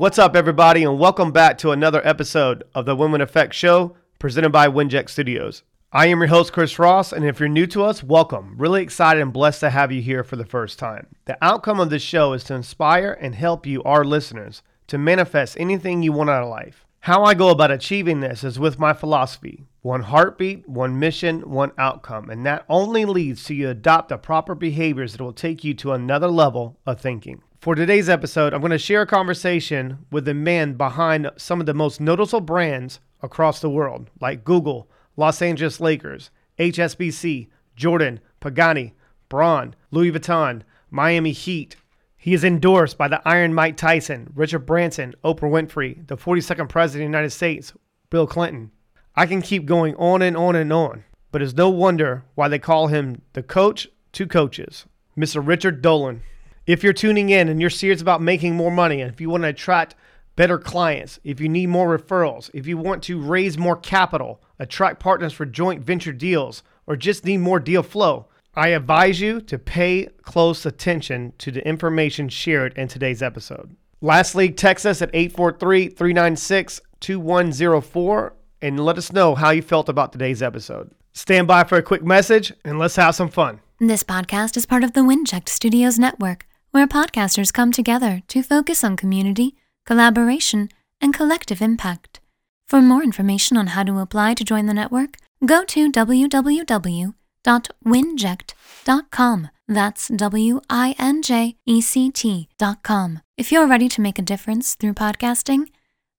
What's up, everybody, and welcome back to another episode of the Win-Win Effect Show presented by Winject Studios. I am your host, Chris Ross, and if you're new to us, welcome. Really excited and blessed to have you here for the first time. The outcome of this show is to inspire and help you, our listeners, to manifest anything you want out of life. How I go about achieving this is with my philosophy one heartbeat, one mission, one outcome. And that only leads to you adopt the proper behaviors that will take you to another level of thinking. For today's episode, I'm going to share a conversation with the man behind some of the most noticeable brands across the world, like Google, Los Angeles Lakers, HSBC, Jordan, Pagani, Braun, Louis Vuitton, Miami Heat, he is endorsed by the Iron Mike Tyson, Richard Branson, Oprah Winfrey, the 42nd President of the United States, Bill Clinton. I can keep going on and on and on, but it's no wonder why they call him the coach to coaches, Mr. Richard Dolan. If you're tuning in and you're serious about making more money, and if you want to attract better clients, if you need more referrals, if you want to raise more capital, attract partners for joint venture deals, or just need more deal flow, I advise you to pay close attention to the information shared in today's episode. Lastly, text us at 843 396 2104 and let us know how you felt about today's episode. Stand by for a quick message and let's have some fun. This podcast is part of the Winject Studios Network, where podcasters come together to focus on community, collaboration, and collective impact. For more information on how to apply to join the network, go to www www.winject.com. That's W I N J E C T.com. If you're ready to make a difference through podcasting,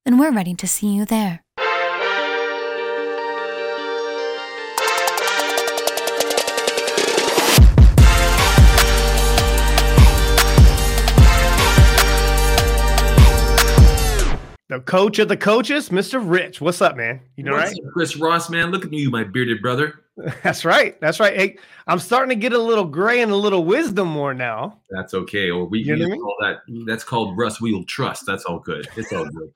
then we're ready to see you there. The coach of the coaches, Mr. Rich. What's up, man? You know, right? Chris Ross, man. Look at you, my bearded brother. That's right. That's right. Hey, I'm starting to get a little gray and a little wisdom more now. That's okay. Or we, you know call that that's called Russ Wheel Trust. That's all good. It's all good.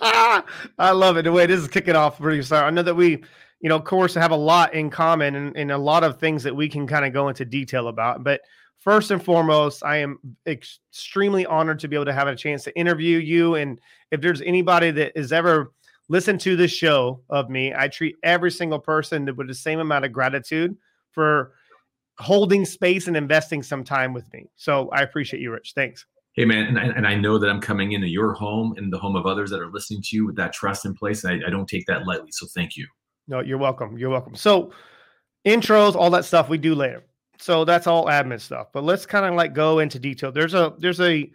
I love it. The way this is kicking off pretty start. I know that we, you know, of course, have a lot in common and, and a lot of things that we can kind of go into detail about. But first and foremost, I am extremely honored to be able to have a chance to interview you. And if there's anybody that has ever listened to this show of me. I treat every single person with the same amount of gratitude for holding space and investing some time with me. So I appreciate you, Rich. Thanks. Hey, man. And I, and I know that I'm coming into your home and the home of others that are listening to you with that trust in place. And I, I don't take that lightly. So thank you. No, you're welcome. You're welcome. So intros, all that stuff we do later. So that's all admin stuff. But let's kind of like go into detail. There's a there's a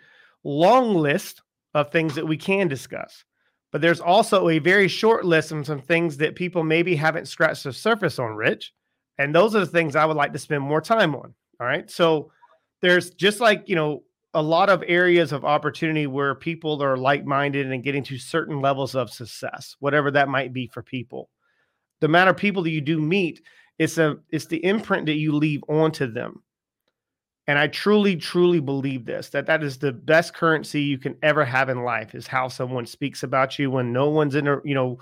long list of things that we can discuss. But there's also a very short list of some things that people maybe haven't scratched the surface on, Rich. And those are the things I would like to spend more time on. All right. So there's just like, you know, a lot of areas of opportunity where people are like minded and getting to certain levels of success, whatever that might be for people. The amount of people that you do meet, it's a it's the imprint that you leave onto them. And i truly truly believe this that that is the best currency you can ever have in life is how someone speaks about you when no one's in a you know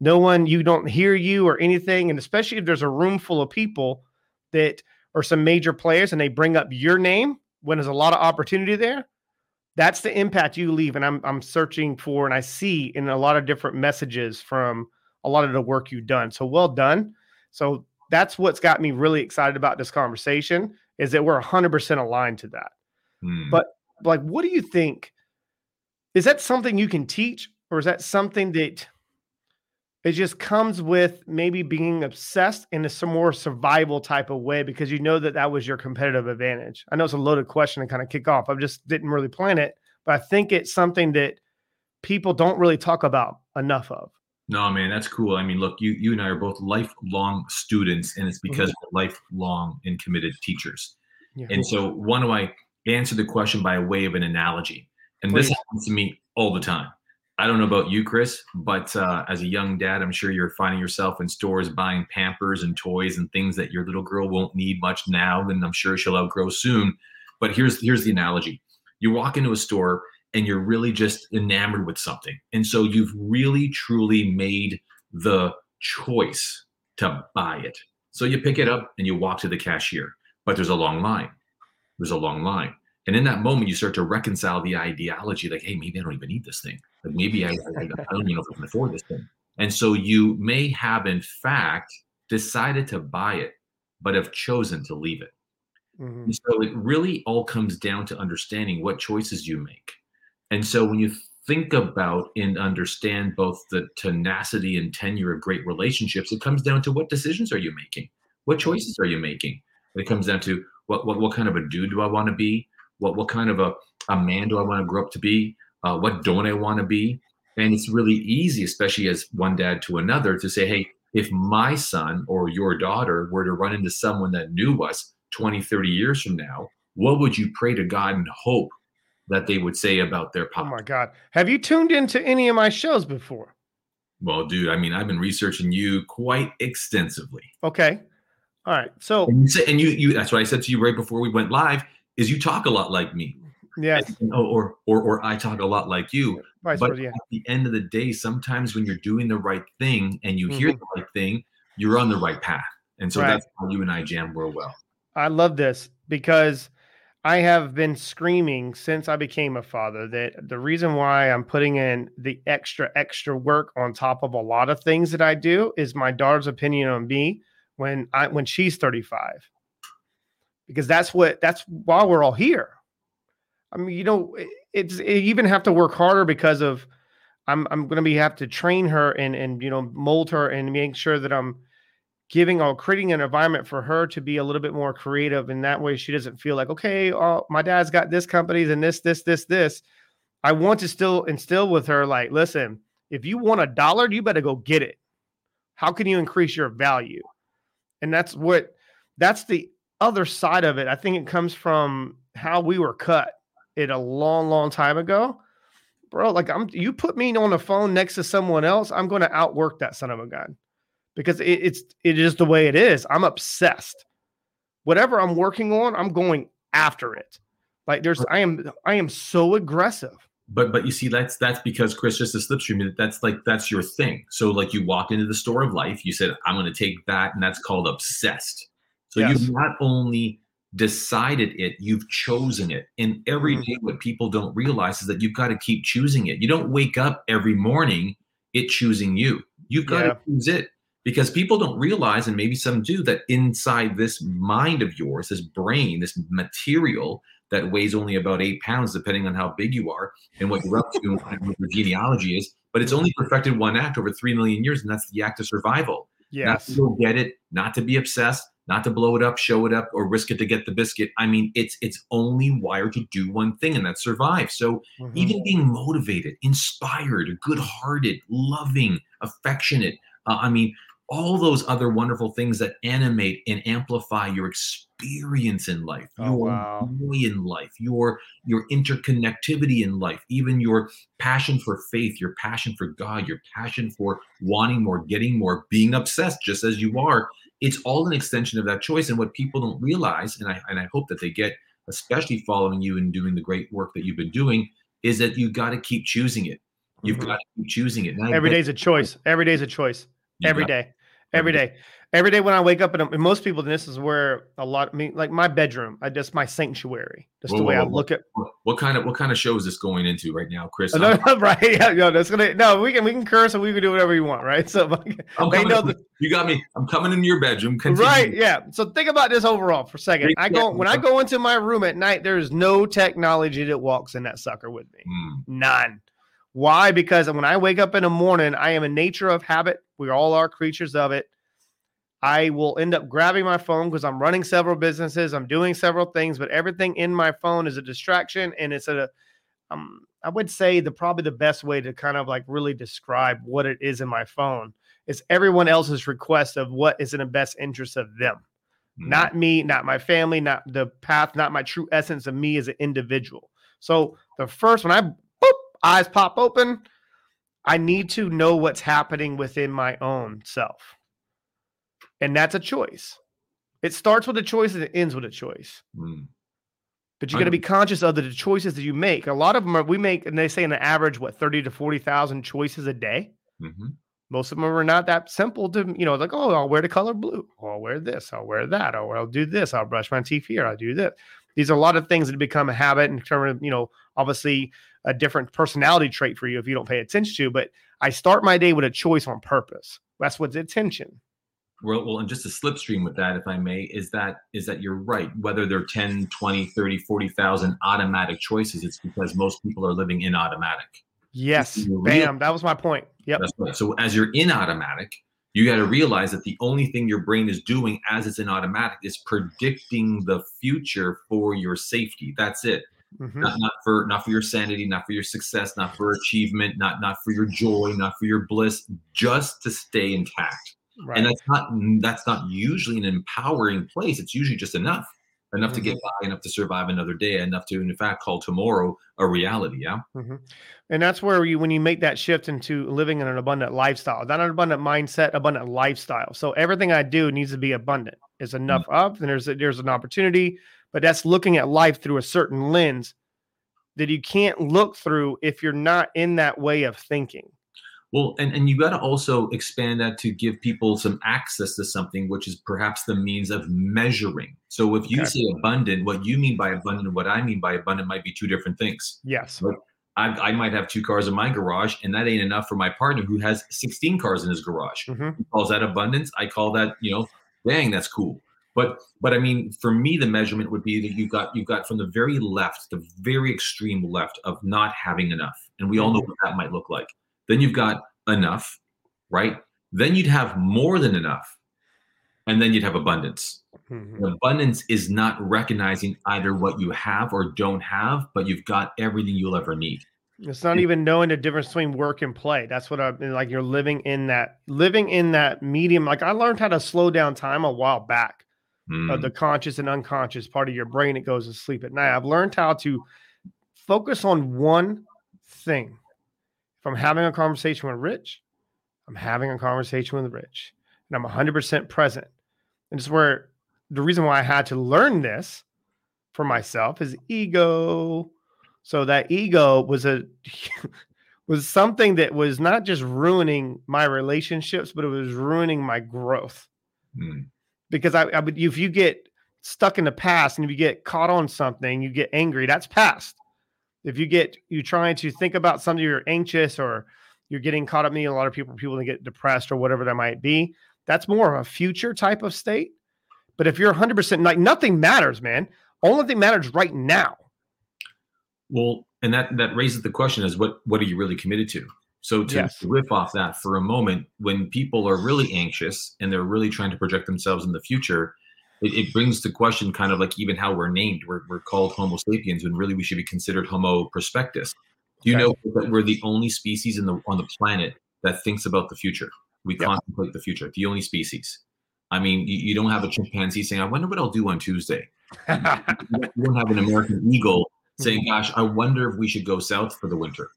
no one you don't hear you or anything. And especially if there's a room full of people that are some major players and they bring up your name when there's a lot of opportunity there that's the impact you leave. And i'm i'm searching for and i see in a lot of different messages from a lot of the work you've done. So well done. So that's what's got me really excited about this conversation is that we're 100% aligned to that. Hmm. But like, what do you think? Is that something you can teach, or is that something that it just comes with maybe being obsessed in a some more survival type of way because you know that that was your competitive advantage? I know it's a loaded question to kind of kick off. I just didn't really plan it, but I think it's something that people don't really talk about enough of. No, man, that's cool. I mean, look, you you and I are both lifelong students, and it's because mm-hmm. we're lifelong and committed teachers. Yeah. And so, why do I answer the question by way of an analogy? And Please. this happens to me all the time. I don't know about you, Chris, but uh, as a young dad, I'm sure you're finding yourself in stores buying Pampers and toys and things that your little girl won't need much now, and I'm sure she'll outgrow soon. But here's here's the analogy: you walk into a store and you're really just enamored with something. And so you've really truly made the choice to buy it. So you pick it up and you walk to the cashier, but there's a long line. There's a long line. And in that moment, you start to reconcile the ideology like, hey, maybe I don't even need this thing. Like maybe I, I, I don't even know if I can afford this thing. And so you may have, in fact, decided to buy it, but have chosen to leave it. Mm-hmm. So it really all comes down to understanding what choices you make. And so when you think about and understand both the tenacity and tenure of great relationships, it comes down to what decisions are you making? What choices are you making? It comes down to what what, what kind of a dude do I want to be? What what kind of a, a man do I want to grow up to be? Uh, what don't I want to be? And it's really easy, especially as one dad to another, to say, hey, if my son or your daughter were to run into someone that knew us 20, 30 years from now, what would you pray to God and hope that they would say about their pop? Oh my God. Have you tuned into any of my shows before? Well, dude, I mean, I've been researching you quite extensively. Okay. All right. So and you, say, and you, you that's what I said to you right before we went live is you talk a lot like me. Yes. And, or, or or I talk a lot like you. Vice but yeah. at the end of the day, sometimes when you're doing the right thing and you mm-hmm. hear the right thing, you're on the right path. And so right. that's how you and I jam real well. I love this because I have been screaming since I became a father that the reason why I'm putting in the extra extra work on top of a lot of things that I do is my daughter's opinion on me when I when she's 35. Because that's what that's why we're all here. I mean, you know, it's it even have to work harder because of I'm I'm to be have to train her and and you know mold her and make sure that I'm giving or creating an environment for her to be a little bit more creative and that way she doesn't feel like okay oh, my dad's got this company and this this this this. I want to still instill with her like listen if you want a dollar you better go get it. How can you increase your value? And that's what that's the other side of it. I think it comes from how we were cut it a long long time ago. Bro like i'm you put me on the phone next to someone else i'm going to outwork that son of a gun because it, it's it is the way it is. I'm obsessed. Whatever I'm working on, I'm going after it. Like there's I am I am so aggressive. But but you see that's that's because Chris just a slipstream that's like that's your thing. So like you walked into the store of life, you said I'm going to take that and that's called obsessed. So yes. you've not only decided it, you've chosen it. And every mm-hmm. day, what people don't realize is that you've got to keep choosing it. You don't wake up every morning it choosing you. You've got yeah. to choose it because people don't realize, and maybe some do, that inside this mind of yours, this brain, this material that weighs only about eight pounds, depending on how big you are and what you're up to and what your genealogy is, but it's only perfected one act over three million years, and that's the act of survival. Yes. Not to get it, not to be obsessed, not to blow it up, show it up, or risk it to get the biscuit. I mean, it's it's only wired to do one thing, and that's survive. So mm-hmm. even being motivated, inspired, good-hearted, loving, affectionate. Uh, I mean, all those other wonderful things that animate and amplify your experience in life, oh, your wow. joy in life, your your interconnectivity in life, even your passion for faith, your passion for God, your passion for wanting more, getting more, being obsessed, just as you are. It's all an extension of that choice. And what people don't realize, and I and I hope that they get, especially following you and doing the great work that you've been doing, is that you got to keep choosing it. You've mm-hmm. got to keep choosing it. Every day's a choice. Every day's a choice. Every day every day. Every day when i wake up and, and most people this is where a lot i mean like my bedroom i just my sanctuary. Just whoa, the way whoa, i look at what kind of what kind of show is this going into right now chris? No, no, right? Yeah no that's gonna no we can we can curse and we can do whatever you want right? So they know the, you got me. I'm coming in your bedroom. Continue. right yeah. So think about this overall for a second. I go when i go into my room at night there's no technology that walks in that sucker with me. Mm. none why? Because when I wake up in the morning, I am a nature of habit. We all are creatures of it. I will end up grabbing my phone because I'm running several businesses, I'm doing several things, but everything in my phone is a distraction, and it's a, um, I would say the probably the best way to kind of like really describe what it is in my phone is everyone else's request of what is in the best interest of them, mm. not me, not my family, not the path, not my true essence of me as an individual. So the first when I eyes pop open, I need to know what's happening within my own self. And that's a choice. It starts with a choice and it ends with a choice. Mm. But you got to be conscious of the choices that you make. A lot of them are, we make, and they say an average, what, 30 to 40,000 choices a day. Mm-hmm. Most of them are not that simple to, you know, like, oh, I'll wear the color blue. Or I'll wear this. I'll wear that. Or I'll do this. I'll brush my teeth here. I'll do this These are a lot of things that become a habit in terms of, you know, obviously a different personality trait for you if you don't pay attention to. But I start my day with a choice on purpose. That's what's attention. Well, well, and just a slipstream with that, if I may, is that is that you're right. Whether they're 10, 20, 30, 40,000 automatic choices, it's because most people are living in automatic. Yes. Bam. That was my point. Yep. Right. So as you're in automatic, you got to realize that the only thing your brain is doing as it's in automatic is predicting the future for your safety. That's it. Mm-hmm. Not, not for not for your sanity, not for your success, not for achievement, not not for your joy, not for your bliss, just to stay intact. Right. And that's not that's not usually an empowering place. It's usually just enough enough mm-hmm. to get mm-hmm. by, enough to survive another day, enough to, in fact, call tomorrow a reality. Yeah. Mm-hmm. And that's where you, when you make that shift into living in an abundant lifestyle, not an abundant mindset, abundant lifestyle. So everything I do needs to be abundant. Is enough mm-hmm. up, and there's a, there's an opportunity, but that's looking at life through a certain lens that you can't look through if you're not in that way of thinking. Well, and, and you got to also expand that to give people some access to something, which is perhaps the means of measuring. So if you okay. say abundant, what you mean by abundant and what I mean by abundant might be two different things. Yes. I, I, might have two cars in my garage, and that ain't enough for my partner who has 16 cars in his garage. Mm-hmm. He calls that abundance. I call that, you know, dang, that's cool. But but I mean, for me, the measurement would be that you got you got from the very left, the very extreme left of not having enough, and we all know what that might look like. Then you've got enough, right? Then you'd have more than enough. And then you'd have abundance. Mm-hmm. Abundance is not recognizing either what you have or don't have, but you've got everything you'll ever need. It's not even knowing the difference between work and play. That's what I've been like. You're living in that, living in that medium. Like I learned how to slow down time a while back. Mm. Uh, the conscious and unconscious part of your brain it goes to sleep at night. I've learned how to focus on one thing if I'm having a conversation with Rich, I'm having a conversation with Rich and I'm 100% present. And it's where the reason why I had to learn this for myself is ego. So that ego was a was something that was not just ruining my relationships, but it was ruining my growth. Mm. Because I, I if you get stuck in the past and if you get caught on something, you get angry. That's past. If you get you trying to think about something you're anxious or you're getting caught up in a lot of people people get depressed or whatever that might be that's more of a future type of state. But if you're 100% like nothing matters man. Only thing matters right now. Well and that that raises the question is what what are you really committed to so to yes. riff off that for a moment when people are really anxious and they're really trying to project themselves in the future it, it, brings the question kind of like even how we're named. We're, we're called Homo sapiens when really we should be considered Homo prospectus. Do you okay. know that we're the only species in the on the planet that thinks about the future? We yep. contemplate the future. The only species. I mean, you, you, don't have a chimpanzee saying, "I wonder what I'll do on Tuesday." you don't have an American eagle saying, mm-hmm. "Gosh, I wonder if we should go south for the winter."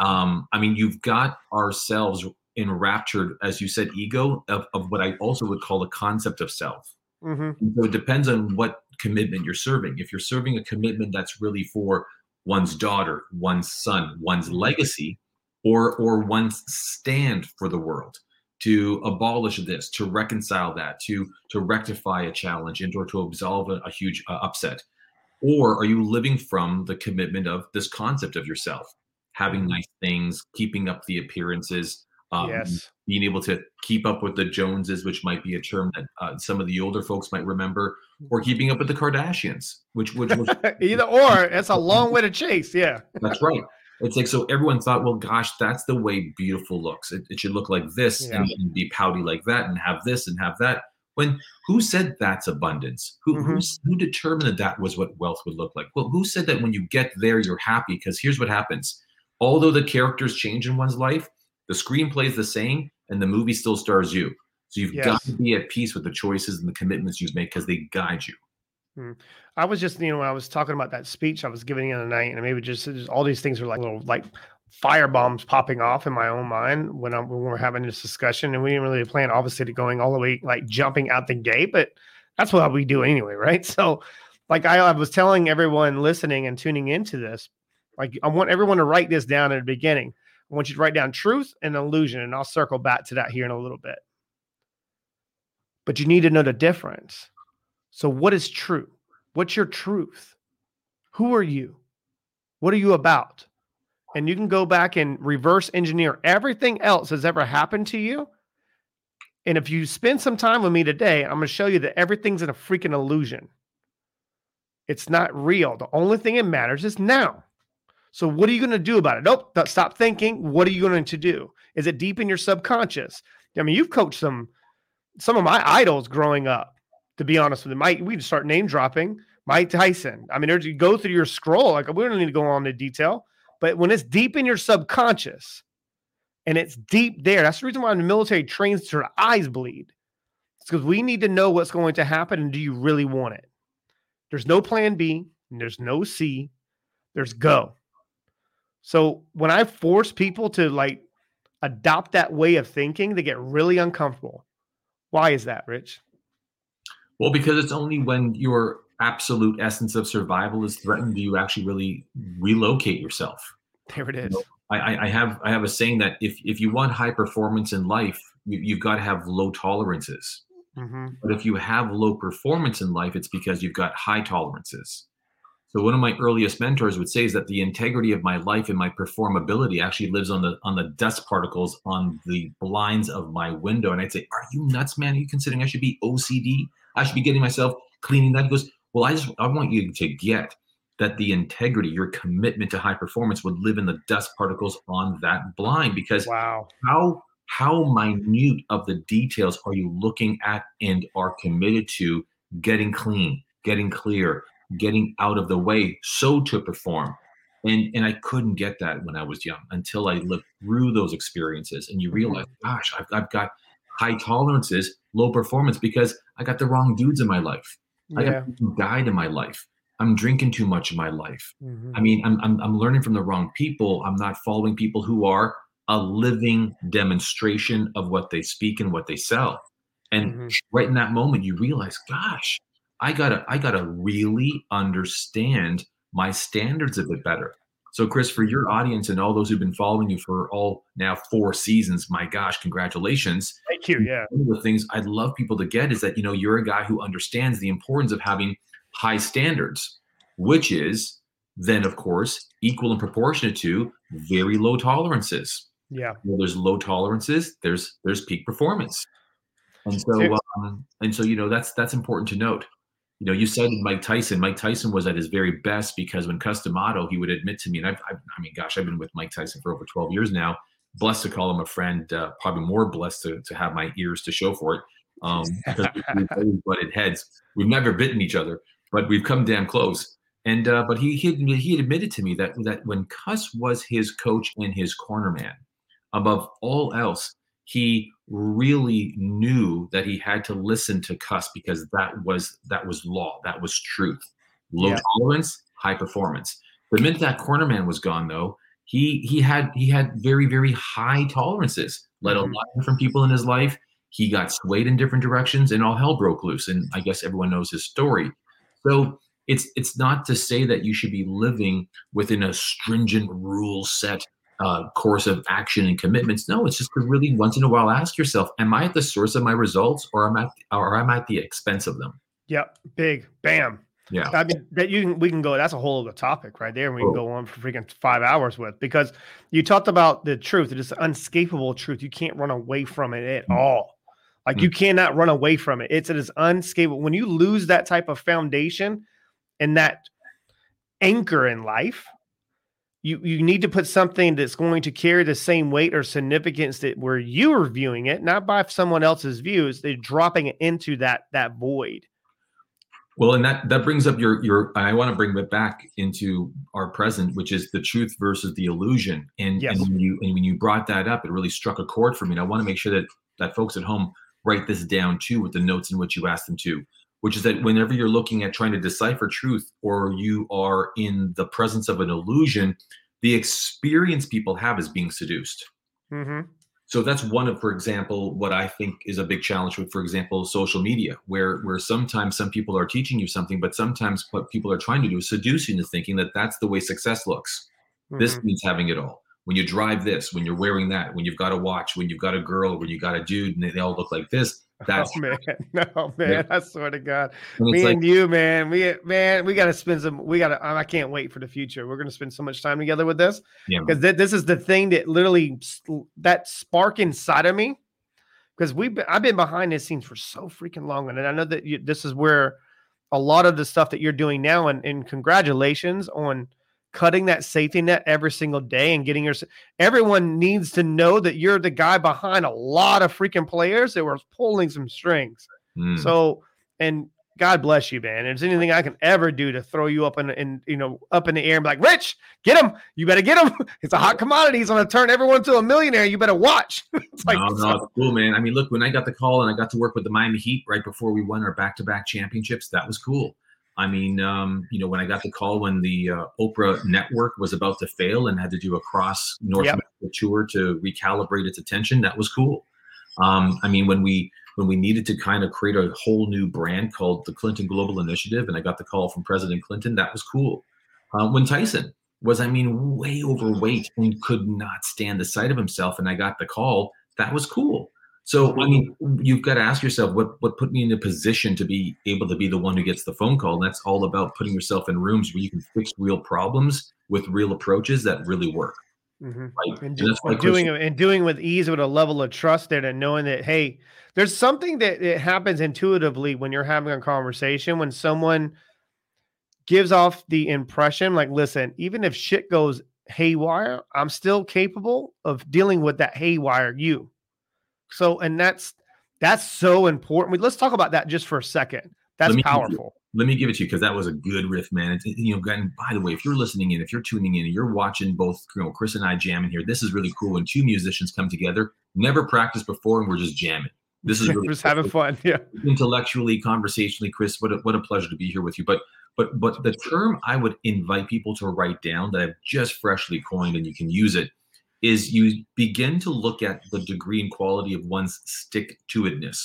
Um, I mean, you've got ourselves enraptured, as you said, ego of, of what I also would call the concept of self. Mm-hmm. So it depends on what commitment you're serving. If you're serving a commitment that's really for one's daughter, one's son, one's mm-hmm. legacy, or or one's stand for the world to abolish this, to reconcile that, to to rectify a challenge, and or to absolve a, a huge uh, upset, or are you living from the commitment of this concept of yourself, having mm-hmm. nice things, keeping up the appearances, um, yes. Being able to keep up with the Joneses, which might be a term that uh, some of the older folks might remember, or keeping up with the Kardashians, which which, which either or. It's a long way to chase. Yeah, that's right. It's like so everyone thought, well, gosh, that's the way beautiful looks. It, it should look like this yeah. and, and, be pouty like that, and have this and have that. When who said that's abundance? Who mm-hmm. who determined that that was what wealth would look like? Well, who said that when you get there, you're happy? Because here's what happens: although the characters change in one's life, the screenplay is the same, and the movie still stars you. So you've yes. got to be at peace with the choices and the commitments you've made because they guide you. Hmm. I was just, you know, when I was talking about that speech I was giving in the night, and maybe just, just all these things are like little like fire bombs popping off in my own mind when, I'm, when we're having this discussion. And we didn't really plan, obviously, to going all the way like jumping out the gate, but that's what we do anyway, right? So, like I, I was telling everyone listening and tuning into this, like I want everyone to write this down at the beginning. I want you to write down truth and illusion, and I'll circle back to that here in a little bit. But you need to know the difference. So, what is true? What's your truth? Who are you? What are you about? And you can go back and reverse engineer everything else that's ever happened to you. And if you spend some time with me today, I'm going to show you that everything's in a freaking illusion. It's not real. The only thing that matters is now. So what are you going to do about it? Nope. Stop thinking. What are you going to do? Is it deep in your subconscious? I mean, you've coached some some of my idols growing up. To be honest with you, Mike, we start name dropping Mike Tyson. I mean, you go through your scroll. Like we don't need to go on the detail, but when it's deep in your subconscious, and it's deep there, that's the reason why the military trains to your eyes bleed. It's because we need to know what's going to happen, and do you really want it? There's no plan B, there's no C, there's go. So when I force people to like adopt that way of thinking, they get really uncomfortable. Why is that, Rich? Well, because it's only when your absolute essence of survival is threatened do you actually really relocate yourself. There it is. You know, I, I, have I have a saying that if if you want high performance in life, you, have got to have low tolerances. Mm-hmm. But if you have low performance in life, it's because you've got high tolerances. So one of my earliest mentors would say is that the integrity of my life and my performability actually lives on the on the dust particles on the blinds of my window. And I'd say, "Are you nuts, man? Are you considering I should be OCD? I should be getting myself cleaning that." He goes, "Well, I just I want you to get that the integrity, your commitment to high performance, would live in the dust particles on that blind because wow, how how minute of the details are you looking at and are committed to getting clean, getting clear, getting out of the way so to perform and and i couldn't get that when i was young until i lived through those experiences and you mm-hmm. realize gosh i've, I've got high tolerances low performance because i got the wrong dudes in my life yeah. i got died in my life i'm drinking too much in my life mm-hmm. i mean I'm, I'm i'm learning from the wrong people i'm not following people who are a living demonstration of what they speak and what they sell and mm-hmm. right in that moment you realize gosh I gotta I gotta really understand my standards a bit better. So, Chris, for your audience and all those who've been following you for all now four seasons, my gosh, congratulations! Thank you. Yeah. One of the things I'd love people to get is that you know you're a guy who understands the importance of having high standards, which is then, of course, equal and proportionate to very low tolerances. Yeah. Well, there's low tolerances. There's there's peak performance, and so um, and so you know that's that's important to note you know, you cited Mike Tyson. Mike Tyson was at his very best because when Cus D'Amato, he would admit to me, and I've, I've, i mean, gosh, I've been with Mike Tyson for over 12 years now. Blessed to call him a friend, uh, probably more blessed to, to have my ears to show for it. Um, because we've always butted heads. We've never bitten each other, but we've come damn close. And uh, but he he had, he had admitted to me that that when Cus was his coach and his corner man, above all else, he really knew that he had to listen to Cus because that was that was law, that was truth. Low yeah. tolerance, high performance. The minute that corner man was gone, though, he he had he had very very high tolerances. Let a lot of different people in his life. He got swayed in different directions, and all hell broke loose. And I guess everyone knows his story. So it's it's not to say that you should be living within a stringent rule set uh, course of action and commitments. No, it's just to really once in a while ask yourself, am I at the source of my results or am I or am I at the expense of them? Yep. Big. Bam. Yeah. I mean that you can we can go that's a whole other topic right there. We can go on for freaking five hours with because you talked about the truth. It is unscapable truth. You can't run away from it at mm-hmm. all. Like mm-hmm. you cannot run away from it. It's it is unscapable. When you lose that type of foundation and that anchor in life, you you need to put something that's going to carry the same weight or significance that where you are viewing it, not by someone else's views. They're dropping it into that that void. Well, and that that brings up your your. I want to bring it back into our present, which is the truth versus the illusion. And, yes. and when you and when you brought that up, it really struck a chord for me. And I want to make sure that that folks at home write this down too, with the notes in which you asked them to which is that whenever you're looking at trying to decipher truth or you are in the presence of an illusion, the experience people have is being seduced. Mm-hmm. So that's one of, for example, what I think is a big challenge with, for example, social media, where where sometimes some people are teaching you something, but sometimes what people are trying to do is seduce you into thinking that that's the way success looks. Mm-hmm. This means having it all. When you drive this, when you're wearing that, when you've got a watch, when you've got a girl, when you got a dude, and they all look like this, Oh, That's oh, man, no man, yeah. I swear to God, and me like, and you, man, we man, we got to spend some. We got to. I can't wait for the future. We're gonna spend so much time together with this because th- this is the thing that literally that spark inside of me. Because we've I've been behind the scenes for so freaking long, and I know that you, this is where a lot of the stuff that you're doing now, and, and congratulations on cutting that safety net every single day and getting your everyone needs to know that you're the guy behind a lot of freaking players that were pulling some strings. Mm. So and God bless you, man. If there's anything I can ever do to throw you up in, in you know up in the air and be like, Rich, get him. You better get him. It's a hot commodity. He's gonna turn everyone to a millionaire. You better watch. it's like, no, no, it's cool, man. I mean, look, when I got the call and I got to work with the Miami Heat right before we won our back-to-back championships, that was cool. I mean, um, you know, when I got the call when the uh, Oprah network was about to fail and had to do a cross North yep. America tour to recalibrate its attention, that was cool. Um, I mean, when we when we needed to kind of create a whole new brand called the Clinton Global Initiative, and I got the call from President Clinton, that was cool. Uh, when Tyson was, I mean, way overweight and could not stand the sight of himself, and I got the call, that was cool. So I mean, you've got to ask yourself what what put me in a position to be able to be the one who gets the phone call. And that's all about putting yourself in rooms where you can fix real problems with real approaches that really work. Mm-hmm. Right? And, and, and doing and doing with ease with a level of trust there and knowing that hey, there's something that it happens intuitively when you're having a conversation when someone gives off the impression like, listen, even if shit goes haywire, I'm still capable of dealing with that haywire you. So, and that's that's so important. Let's talk about that just for a second. That's let powerful. let me give it to you because that was a good riff, man. It's, you know, and by the way, if you're listening in, if you're tuning in, and you're watching both, you know, Chris and I jamming here. This is really cool when two musicians come together, never practiced before, and we're just jamming. This is really just cool. having fun. Yeah, intellectually, conversationally, Chris. What a, what a pleasure to be here with you. But but but the term I would invite people to write down that I've just freshly coined, and you can use it is you begin to look at the degree and quality of one's stick to itness,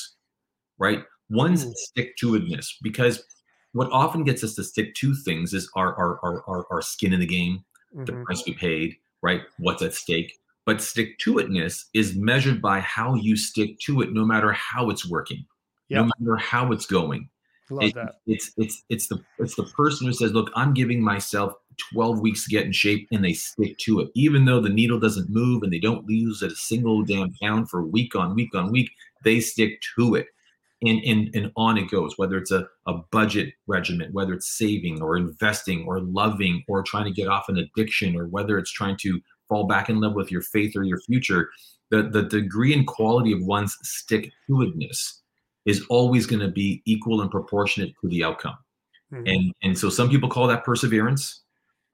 right? One's mm. stick to itness, because what often gets us to stick to things is our our our, our, our skin in the game, mm-hmm. the price we paid, right? What's at stake. But stick to itness is measured by how you stick to it, no matter how it's working, yep. no matter how it's going. Love it, that. It's it's it's the it's the person who says, "Look, I'm giving myself 12 weeks to get in shape and they stick to it. Even though the needle doesn't move and they don't lose a single damn pound for week on week on week, they stick to it. And, and, and on it goes, whether it's a, a budget regimen, whether it's saving or investing or loving or trying to get off an addiction or whether it's trying to fall back in love with your faith or your future, the, the degree and quality of one's stick to itness is always going to be equal and proportionate to the outcome. Mm-hmm. And, and so some people call that perseverance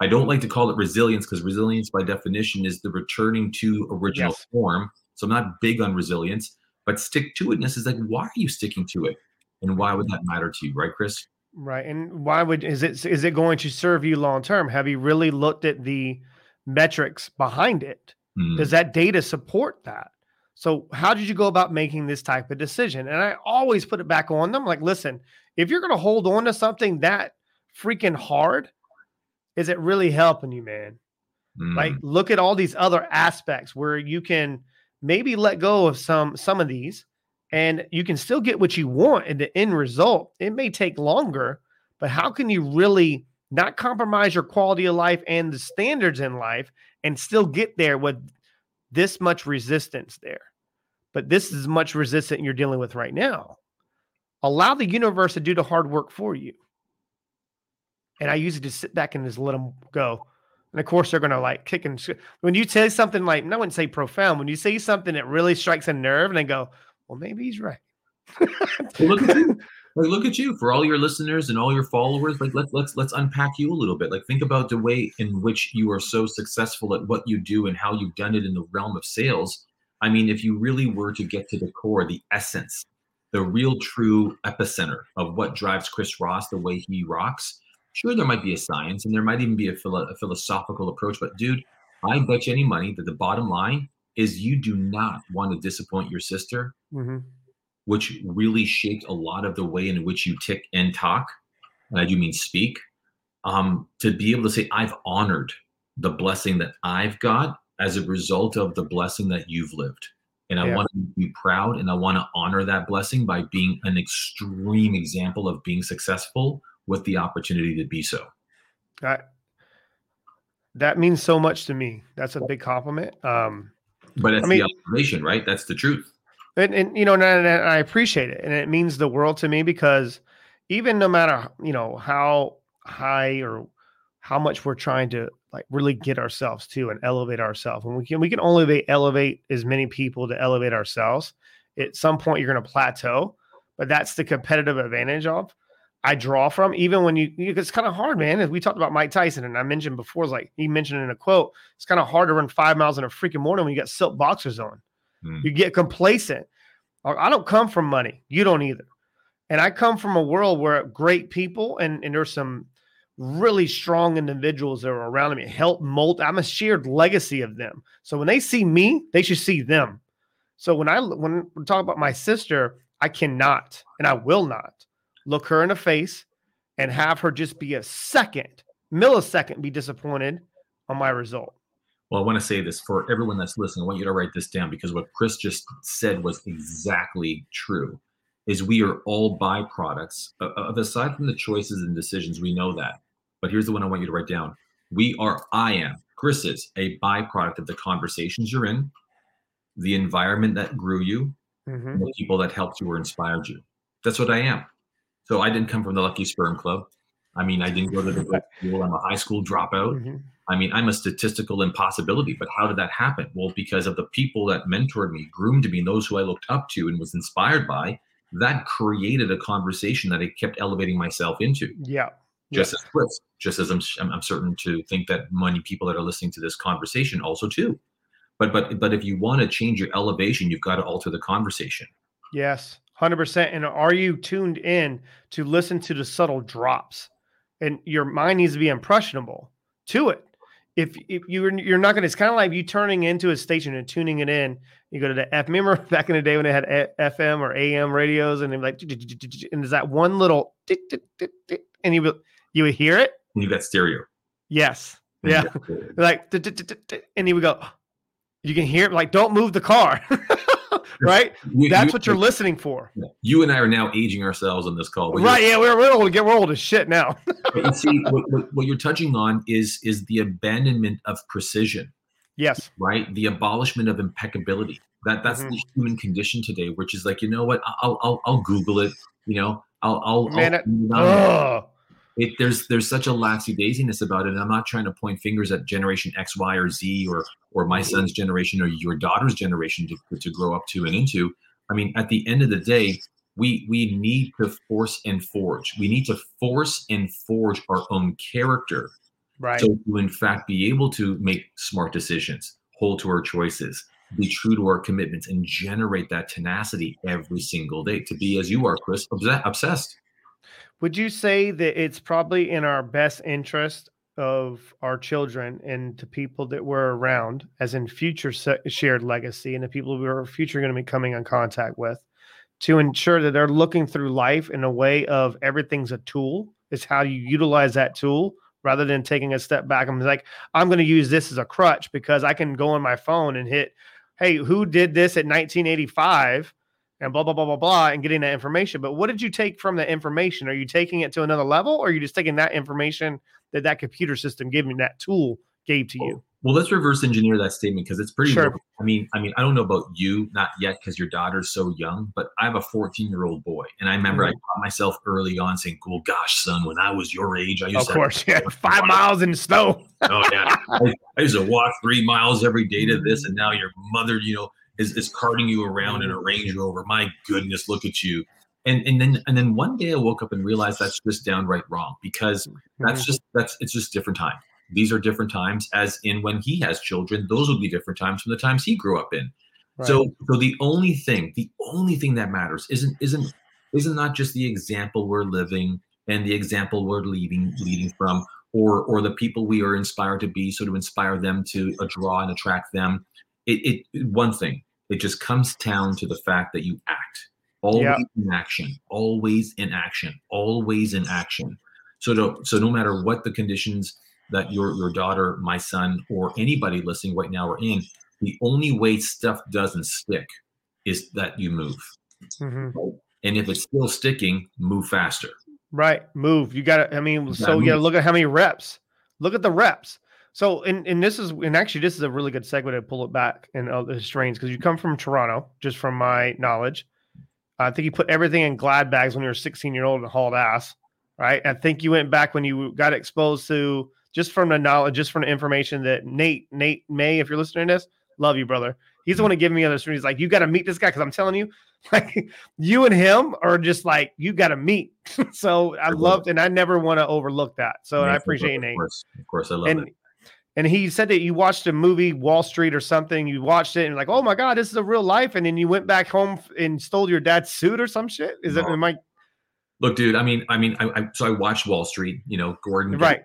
I don't like to call it resilience because resilience, by definition, is the returning to original yes. form. So I'm not big on resilience, but stick to itness is like, why are you sticking to it? And why would that matter to you, right, Chris? Right. And why would is it is it going to serve you long term? Have you really looked at the metrics behind it? Mm. Does that data support that? So how did you go about making this type of decision? And I always put it back on them like, listen, if you're going to hold on to something that freaking hard, is it really helping you, man? Mm. Like look at all these other aspects where you can maybe let go of some some of these and you can still get what you want in the end result. It may take longer, but how can you really not compromise your quality of life and the standards in life and still get there with this much resistance there? But this is much resistance you're dealing with right now. Allow the universe to do the hard work for you and I usually just sit back and just let them go. And of course, they're gonna like kick and sh- when you say something like I wouldn't say profound. When you say something that really strikes a nerve, and they go, "Well, maybe he's right." well, look at you. Like, look at you for all your listeners and all your followers. Like, let's let's let's unpack you a little bit. Like, think about the way in which you are so successful at what you do and how you've done it in the realm of sales. I mean, if you really were to get to the core, the essence, the real true epicenter of what drives Chris Ross the way he rocks, Sure, there might be a science and there might even be a, philo- a philosophical approach, but dude, I bet you any money that the bottom line is you do not want to disappoint your sister, mm-hmm. which really shaped a lot of the way in which you tick and talk. And I do mean speak. Um, to be able to say, I've honored the blessing that I've got as a result of the blessing that you've lived. And I yeah. want to be proud and I want to honor that blessing by being an extreme example of being successful with the opportunity to be so. That that means so much to me. That's a big compliment. Um, but it's I mean, the observation, right? That's the truth. And, and you know, and, and I appreciate it, and it means the world to me because even no matter you know how high or how much we're trying to like really get ourselves to and elevate ourselves, and we can we can only elevate as many people to elevate ourselves. At some point, you're going to plateau, but that's the competitive advantage of I draw from, even when you, you it's kind of hard, man. As we talked about Mike Tyson, and I mentioned before, like he mentioned in a quote, it's kind of hard to run five miles in a freaking morning when you got silk boxers on. Mm. You get complacent. I don't come from money. You don't either. And I come from a world where great people and, and there's some really strong individuals that are around me help mold. I'm a shared legacy of them. So when they see me, they should see them. So when I when we talk about my sister, I cannot and I will not look her in the face and have her just be a second, millisecond be disappointed on my result. Well, I want to say this for everyone that's listening. I want you to write this down because what Chris just said was exactly true. Is we are all byproducts of aside from the choices and decisions, we know that. But here's the one I want you to write down. We are, I am, Chris is a byproduct of the conversations you're in, the environment that grew you, mm-hmm. the people that helped you or inspired you. That's what I am. So I didn't come from the Lucky Sperm Club. I mean, I didn't go to the good school. I'm a high school dropout. Mm-hmm. I mean, I'm a statistical impossibility. But how did that happen? Well, because of the people that mentored me, groomed me, and those who I looked up to and was inspired by, that created a conversation that I kept elevating myself into. Yeah. Just yeah. as just as I'm, I'm certain to think that many people that are listening to this conversation also too. But but but if you want to change your elevation, you've got to alter the conversation. Yes. 100% and are you tuned in to listen to the subtle drops? And your mind needs to be impressionable to it. If, if you're you're not going to it's kind of like you turning into a station and tuning it in. You go to the f remember back in the day when they had fm or am radios and they're like and there's that one little and you you would hear it? You got stereo. Yes. Yeah. like and you would go you can hear it like don't move the car right? You, That's you, what you're you, listening for. You and I are now aging ourselves on this call. Right? Yeah, we're, we're old. To get we're old as shit now. you see, what, what, what, you're touching on is is the abandonment of precision. Yes. Right. The abolishment of impeccability. That that's mm-hmm. the human condition today, which is like you know what? I'll I'll I'll Google it. You know, I'll I'll. Man, I'll, it, it, there's there's such a laxy daisiness about it. And I'm not trying to point fingers at generation X, Y, or Z, or or my son's generation or your daughter's generation to, to grow up to and into. I mean, at the end of the day, we we need to force and forge. We need to force and forge our own character, right? So to in fact be able to make smart decisions, hold to our choices, be true to our commitments, and generate that tenacity every single day. To be as you are, Chris, obsessed. Would you say that it's probably in our best interest of our children and to people that we're around, as in future shared legacy and the people we are future going to be coming in contact with, to ensure that they're looking through life in a way of everything's a tool. Is how you utilize that tool rather than taking a step back. I'm like, I'm going to use this as a crutch because I can go on my phone and hit, hey, who did this at 1985? And blah blah blah blah blah and getting that information. But what did you take from that information? Are you taking it to another level or are you just taking that information that that computer system giving that tool gave to you? Well let's reverse engineer that statement because it's pretty sure. i mean i mean i don't know about you not yet because your daughter's so young but i have a 14 year old boy and i remember mm-hmm. i caught myself early on saying well gosh son when i was your age i used of to course yeah five miles in the snow. Oh yeah. I, I used to walk three miles every day to this and now your mother you know is, is carting you around in a Range Rover. My goodness, look at you. And and then and then one day I woke up and realized that's just downright wrong because that's just that's it's just different time. These are different times, as in when he has children, those will be different times from the times he grew up in. Right. So so the only thing, the only thing that matters isn't isn't isn't not just the example we're living and the example we're leading leading from or or the people we are inspired to be so to inspire them to uh, draw and attract them it, it one thing it just comes down to the fact that you act. Always yeah. in action. Always in action. Always in action. So to, so no matter what the conditions that your your daughter, my son, or anybody listening right now are in, the only way stuff doesn't stick is that you move. Mm-hmm. And if it's still sticking, move faster. Right. Move. You got to, I mean, so you got to look at how many reps. Look at the reps. So, and, and this is, and actually, this is a really good segue to pull it back in uh, the strains because you come from Toronto, just from my knowledge. I think you put everything in glad bags when you were 16 year old and hauled ass, right? I think you went back when you got exposed to just from the knowledge, just from the information that Nate, Nate May, if you're listening to this, love you, brother. He's the one to give me other stories. Like, you got to meet this guy because I'm telling you, like, you and him are just like, you got to meet. so I loved, and I never want to overlook that. So I appreciate of Nate. Course, of course, I love and, it. And he said that you watched a movie, Wall Street or something. You watched it and like, oh my god, this is a real life. And then you went back home and stole your dad's suit or some shit. Is no. it? Am I? Look, dude. I mean, I mean, I, I so I watched Wall Street. You know, Gordon, right?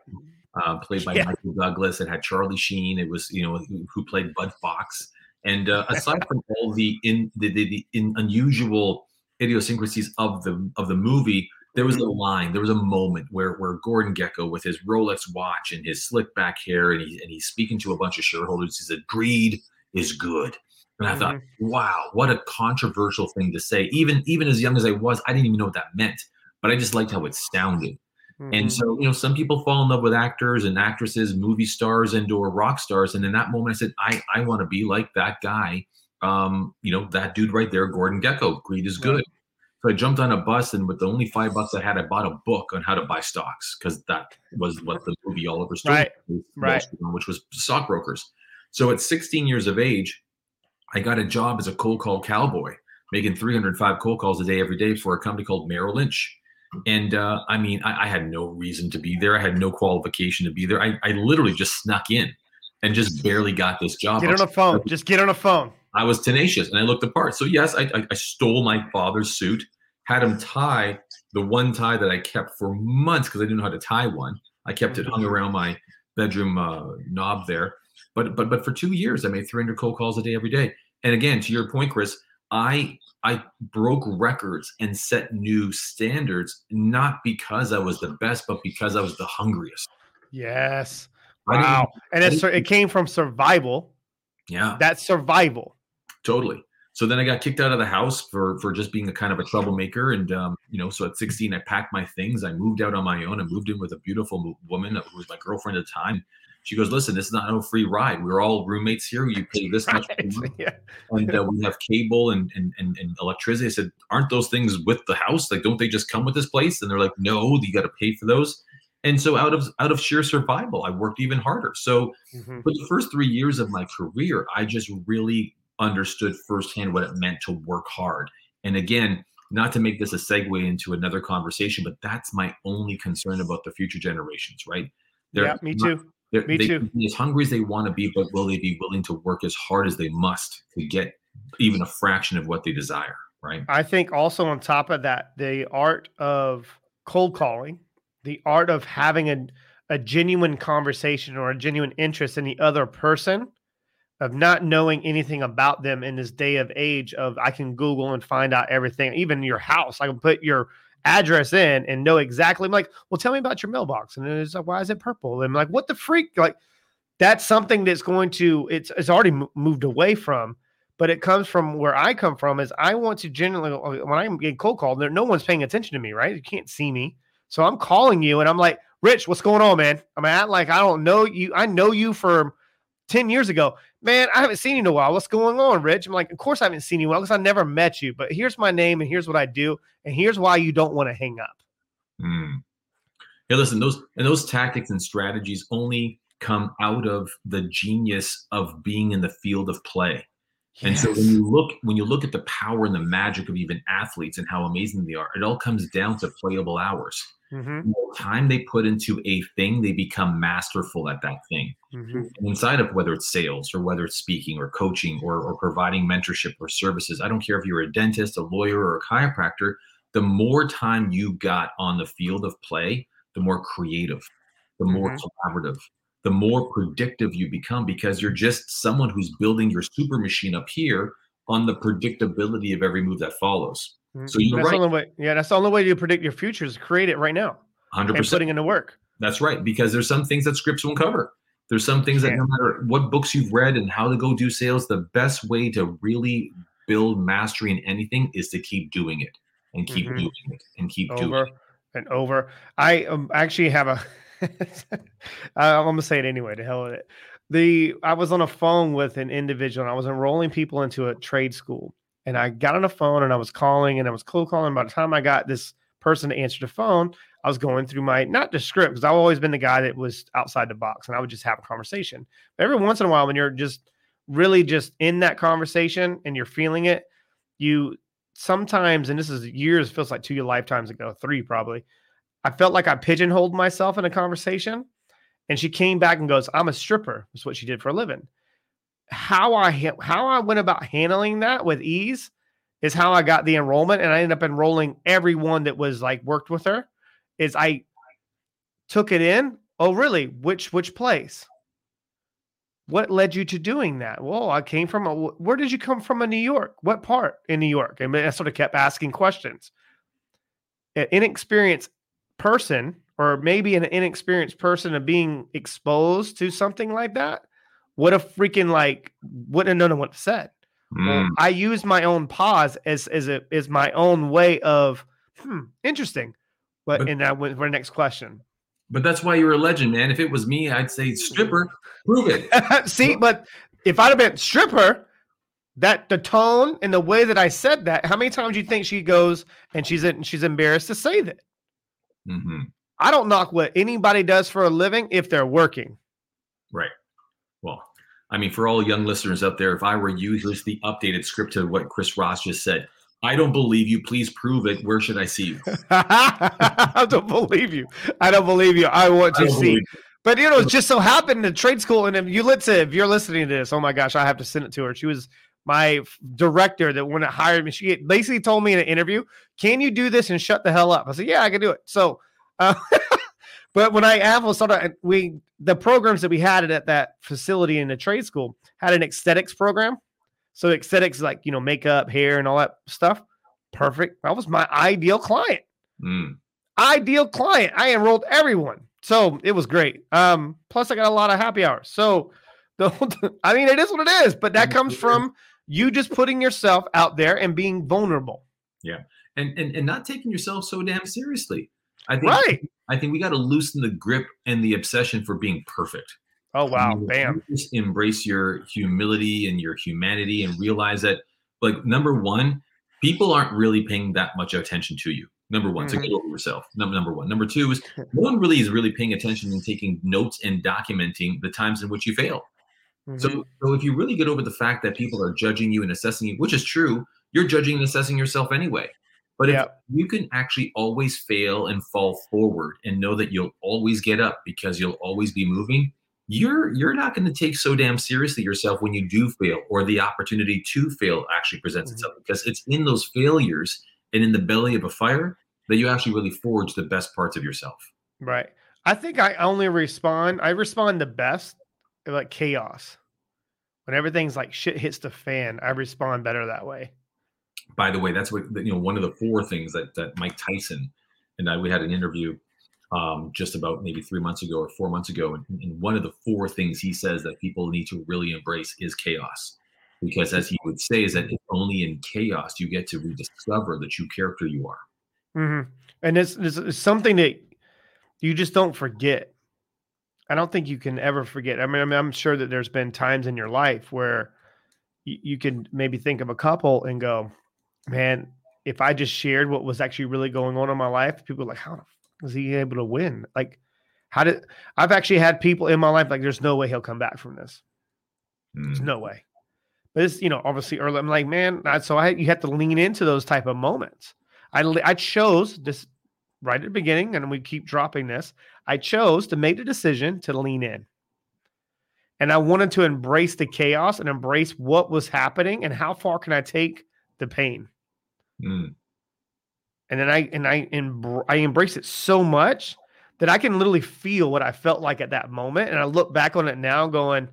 Uh, played by yeah. Michael Douglas. It had Charlie Sheen. It was you know who played Bud Fox. And uh, aside from all the in the, the, the in unusual idiosyncrasies of the of the movie, there was a mm-hmm. line, there was a moment where where Gordon Gekko with his Rolex watch and his slick back hair, and he and he's speaking to a bunch of shareholders. He said, "Greed is good." And I mm-hmm. thought, wow, what a controversial thing to say. Even even as young as I was, I didn't even know what that meant, but I just liked how it sounded. Mm-hmm. And so, you know, some people fall in love with actors and actresses, movie stars, and or rock stars. And in that moment, I said, I I want to be like that guy. Um, you know, that dude right there, Gordon Gekko. Greed is good. Right. So I jumped on a bus, and with the only five bucks I had, I bought a book on how to buy stocks because that was what the movie Oliver Stone right. was, right. which was stockbrokers. So at 16 years of age, I got a job as a cold call cowboy, making 305 cold calls a day every day for a company called Merrill Lynch. And uh, I mean, I, I, had no reason to be there. I had no qualification to be there. I, I literally just snuck in and just barely got this job. Get on a phone. Just get on a phone. I was tenacious and I looked apart. So yes, I, I, I stole my father's suit, had him tie the one tie that I kept for months because I didn't know how to tie one. I kept it hung mm-hmm. around my bedroom uh, knob there. But but but for two years, I made 300 cold calls a day every day. And again, to your point, Chris, I I broke records and set new standards not because I was the best, but because I was the hungriest. Yes. Wow. And it's, it came from survival. Yeah. That's survival. Totally. So then I got kicked out of the house for for just being a kind of a troublemaker, and um, you know, so at 16 I packed my things. I moved out on my own. I moved in with a beautiful woman who was my girlfriend at the time. She goes, "Listen, this is not no free ride. We're all roommates here. You pay this much, yeah. and uh, we have cable and, and and and electricity." I said, "Aren't those things with the house? Like, don't they just come with this place?" And they're like, "No, you got to pay for those." And so, out of out of sheer survival, I worked even harder. So, mm-hmm. for the first three years of my career, I just really understood firsthand what it meant to work hard. And again, not to make this a segue into another conversation, but that's my only concern about the future generations, right? They're yeah, me too. Not, me they too. Be as hungry as they want to be, but will they be willing to work as hard as they must to get even a fraction of what they desire, right? I think also on top of that, the art of cold calling, the art of having a, a genuine conversation or a genuine interest in the other person of not knowing anything about them in this day of age of I can Google and find out everything, even your house. I can put your address in and know exactly. I'm like, well, tell me about your mailbox. And it's like, why is it purple? And I'm like, what the freak? Like, that's something that's going to, it's, it's already moved away from, but it comes from where I come from is I want to generally, uh, when I'm getting cold called, there, no one's paying attention to me, right? You can't see me. So I'm calling you and I'm like, Rich, what's going on, man? I'm at like, I don't know you. I know you for 10 years ago, man, I haven't seen you in a while. What's going on, Rich? I'm like, of course I haven't seen you well because I never met you, but here's my name and here's what I do. And here's why you don't want to hang up. Mm. Hey, listen, those and those tactics and strategies only come out of the genius of being in the field of play. Yes. And so when you look when you look at the power and the magic of even athletes and how amazing they are, it all comes down to playable hours. Mm-hmm. The time they put into a thing, they become masterful at that thing. Mm-hmm. Inside of whether it's sales or whether it's speaking or coaching or, or providing mentorship or services, I don't care if you're a dentist, a lawyer, or a chiropractor, the more time you got on the field of play, the more creative, the more mm-hmm. collaborative, the more predictive you become because you're just someone who's building your super machine up here on the predictability of every move that follows. Mm-hmm. So you're that's right. The only way, yeah, that's the only way to predict your future is create it right now. 100%. And putting into work. That's right. Because there's some things that scripts won't cover. There's some things that no matter what books you've read and how to go do sales, the best way to really build mastery in anything is to keep doing it and keep mm-hmm. doing it and keep over doing it. and over. I um, actually have a. I'm gonna say it anyway. To hell with it. The I was on a phone with an individual and I was enrolling people into a trade school, and I got on the phone and I was calling and I was cold calling. By the time I got this person to answer the phone, I was going through my not the script because I've always been the guy that was outside the box and I would just have a conversation. But every once in a while, when you're just really just in that conversation and you're feeling it, you sometimes, and this is years, feels like two lifetimes ago, three probably. I felt like I pigeonholed myself in a conversation. And she came back and goes, I'm a stripper. That's what she did for a living. How I how I went about handling that with ease is how I got the enrollment. And I ended up enrolling everyone that was like worked with her is I took it in. Oh, really? Which which place? What led you to doing that? Well, I came from a, where did you come from in New York? What part in New York? And I sort of kept asking questions. An inexperienced person, or maybe an inexperienced person of being exposed to something like that, would have freaking like wouldn't have known what to say. Mm. I use my own pause as as a as my own way of hmm, interesting. But, but and that went for the next question. But that's why you're a legend, man. If it was me, I'd say stripper. Prove it. See, but if I'd have been stripper, that the tone and the way that I said that, how many times do you think she goes and she's in, she's embarrassed to say that? Mm-hmm. I don't knock what anybody does for a living if they're working. Right. I mean, for all young listeners out there, if I were you, here's the updated script to what Chris Ross just said. I don't believe you. Please prove it. Where should I see you? I don't believe you. I don't believe you. I want to I see. But you know, it just so happened in trade school, and if you say if you're listening to this, oh my gosh, I have to send it to her. She was my director that when it hired me, she basically told me in an interview, "Can you do this and shut the hell up?" I said, "Yeah, I can do it." So, uh, but when I Apple started, we the programs that we had at that facility in the trade school had an aesthetics program. So aesthetics like, you know, makeup, hair, and all that stuff. Perfect. That was my ideal client. Mm. Ideal client. I enrolled everyone. So it was great. Um, plus I got a lot of happy hours. So the, I mean, it is what it is, but that comes from you just putting yourself out there and being vulnerable. Yeah. And and, and not taking yourself so damn seriously. I think right. I think we got to loosen the grip and the obsession for being perfect. Oh wow, bam! Just embrace your humility and your humanity, and realize that, like, number one, people aren't really paying that much attention to you. Number one, mm-hmm. so get over yourself. Number number one. Number two is no one really is really paying attention and taking notes and documenting the times in which you fail. Mm-hmm. So, so if you really get over the fact that people are judging you and assessing you, which is true, you're judging and assessing yourself anyway. But if you can actually always fail and fall forward and know that you'll always get up because you'll always be moving, you're you're not going to take so damn seriously yourself when you do fail or the opportunity to fail actually presents mm-hmm. itself because it's in those failures and in the belly of a fire that you actually really forge the best parts of yourself. Right. I think i only respond i respond the best like chaos. When everything's like shit hits the fan i respond better that way by the way that's what you know one of the four things that that mike tyson and i we had an interview um, just about maybe three months ago or four months ago. And, and, one of the four things he says that people need to really embrace is chaos. Because as he would say, is that it's only in chaos you get to rediscover the true character you are. Mm-hmm. And it's, it's, something that you just don't forget. I don't think you can ever forget. I mean, I mean I'm sure that there's been times in your life where you can maybe think of a couple and go, man, if I just shared what was actually really going on in my life, people are like, how was he able to win? Like, how did I've actually had people in my life like, there's no way he'll come back from this. Mm. There's no way. But it's you know obviously early. I'm like, man, so I you have to lean into those type of moments. I I chose this right at the beginning, and we keep dropping this. I chose to make the decision to lean in. And I wanted to embrace the chaos and embrace what was happening and how far can I take the pain. Mm and then I and I I embrace it so much that I can literally feel what I felt like at that moment, and I look back on it now, going,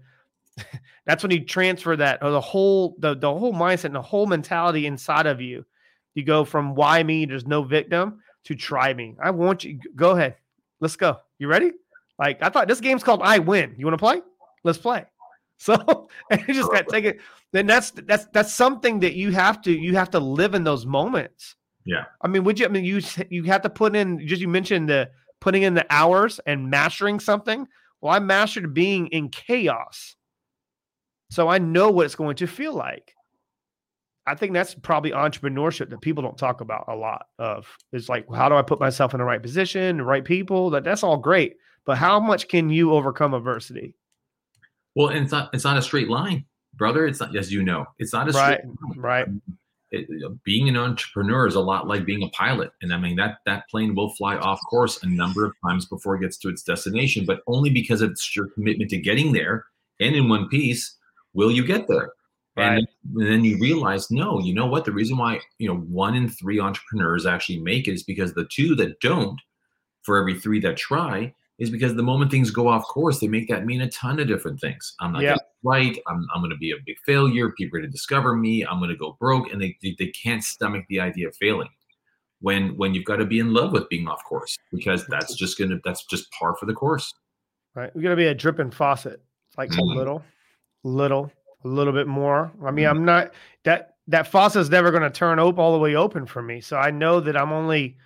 "That's when you transfer that or the whole the the whole mindset and the whole mentality inside of you. You go from why me, there's no victim, to try me. I want you. Go ahead, let's go. You ready? Like I thought this game's called I Win. You want to play? Let's play. So and you just got take it. Then that's that's that's something that you have to you have to live in those moments. Yeah. I mean, would you? I mean, you you have to put in. Just you mentioned the putting in the hours and mastering something. Well, I mastered being in chaos, so I know what it's going to feel like. I think that's probably entrepreneurship that people don't talk about a lot of. It's like, how do I put myself in the right position, the right people? That that's all great, but how much can you overcome adversity? Well, and it's not it's not a straight line, brother. It's not as you know, it's not a right, right. It, being an entrepreneur is a lot like being a pilot, and I mean that that plane will fly off course a number of times before it gets to its destination, but only because it's your commitment to getting there. And in one piece, will you get there? Right. And, and then you realize, no, you know what? The reason why you know one in three entrepreneurs actually make it is because the two that don't, for every three that try, is because the moment things go off course, they make that mean a ton of different things. I'm not yeah. right. I'm, I'm going to be a big failure. People are going to discover me. I'm going to go broke, and they, they they can't stomach the idea of failing. When when you've got to be in love with being off course because that's just gonna that's just par for the course. Right. We're going to be a dripping faucet. like mm-hmm. a little, little, a little bit more. I mean, mm-hmm. I'm not that that faucet is never going to turn open all the way open for me. So I know that I'm only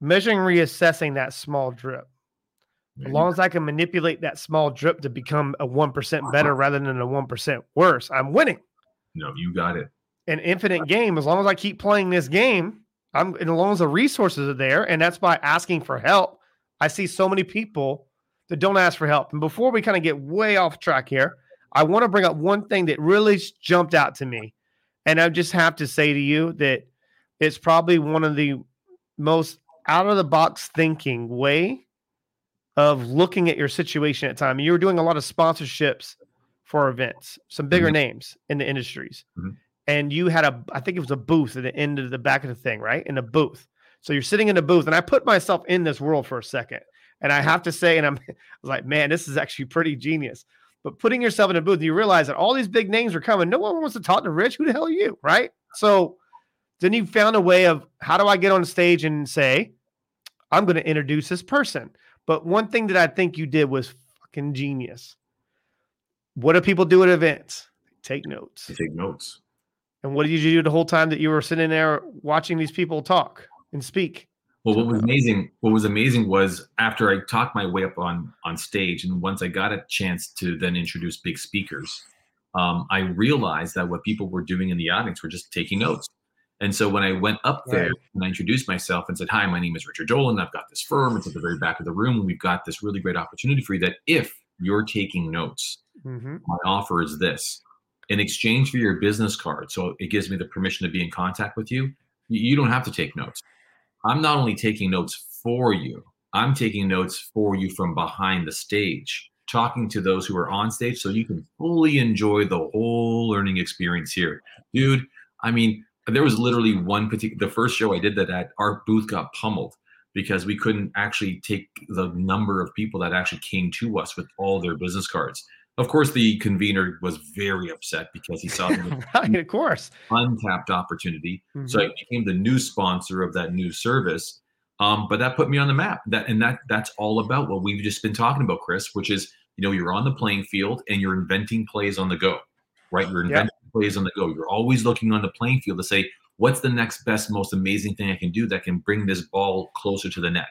measuring, reassessing that small drip. As long as I can manipulate that small drip to become a 1% better rather than a 1% worse, I'm winning. No, you got it. An infinite game. As long as I keep playing this game, I'm and as long as the resources are there, and that's by asking for help. I see so many people that don't ask for help. And before we kind of get way off track here, I want to bring up one thing that really jumped out to me. And I just have to say to you that it's probably one of the most out of the box thinking way of looking at your situation at time. You were doing a lot of sponsorships for events, some bigger mm-hmm. names in the industries. Mm-hmm. And you had a, I think it was a booth at the end of the back of the thing, right? In a booth. So you're sitting in a booth, and I put myself in this world for a second. And I have to say, and I'm like, man, this is actually pretty genius. But putting yourself in a booth, you realize that all these big names are coming. No one wants to talk to Rich. Who the hell are you? Right. So then you found a way of how do I get on stage and say, I'm going to introduce this person. But one thing that I think you did was fucking genius. What do people do at events? take notes. They take notes. And what did you do the whole time that you were sitting there watching these people talk and speak? Well, what was amazing, what was amazing was after I talked my way up on on stage, and once I got a chance to then introduce big speakers, um, I realized that what people were doing in the audience were just taking notes. And so when I went up there right. and I introduced myself and said, Hi, my name is Richard Dolan. I've got this firm. It's at the very back of the room. We've got this really great opportunity for you that if you're taking notes, mm-hmm. my offer is this. In exchange for your business card, so it gives me the permission to be in contact with you, you don't have to take notes. I'm not only taking notes for you, I'm taking notes for you from behind the stage, talking to those who are on stage so you can fully enjoy the whole learning experience here. Dude, I mean, there was literally one particular the first show I did that at our booth got pummeled because we couldn't actually take the number of people that actually came to us with all their business cards. Of course, the convener was very upset because he saw right, of course untapped opportunity. Mm-hmm. So I became the new sponsor of that new service. Um, but that put me on the map. That and that that's all about what we've just been talking about, Chris, which is you know you're on the playing field and you're inventing plays on the go, right? You're inventing plays on the go. You're always looking on the playing field to say, what's the next best, most amazing thing I can do that can bring this ball closer to the net?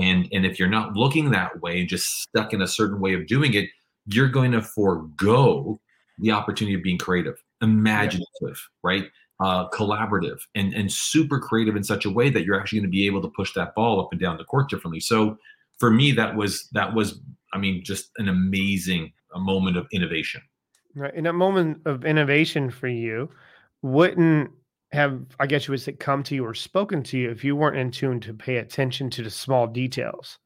And and if you're not looking that way and just stuck in a certain way of doing it, you're going to forego the opportunity of being creative, imaginative, yeah. right? Uh, collaborative and and super creative in such a way that you're actually going to be able to push that ball up and down the court differently. So for me, that was that was I mean just an amazing moment of innovation. Right. In a moment of innovation for you, wouldn't have, I guess you would say, come to you or spoken to you if you weren't in tune to pay attention to the small details.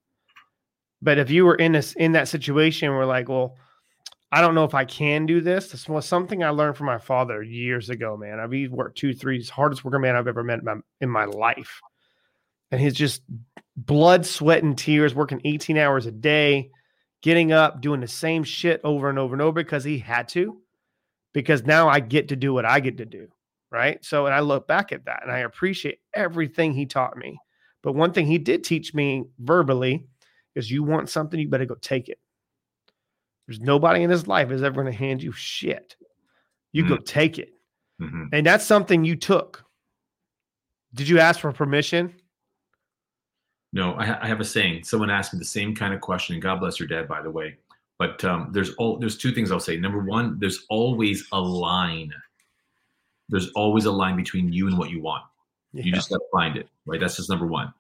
But if you were in this in that situation where like, well, I don't know if I can do this. This was something I learned from my father years ago, man. I've he worked two, three, hardest worker man I've ever met in my, in my life. And he's just blood, sweat, and tears, working 18 hours a day getting up, doing the same shit over and over and over because he had to, because now I get to do what I get to do. Right. So, and I look back at that and I appreciate everything he taught me. But one thing he did teach me verbally is you want something, you better go take it. There's nobody in this life is ever going to hand you shit. You mm-hmm. go take it. Mm-hmm. And that's something you took. Did you ask for permission? No, I, ha- I, have a saying. Someone asked me the same kind of question, and God bless your dad, by the way. But um, there's all there's two things I'll say. Number one, there's always a line. There's always a line between you and what you want. Yeah. You just got to find it, right? That's just number one.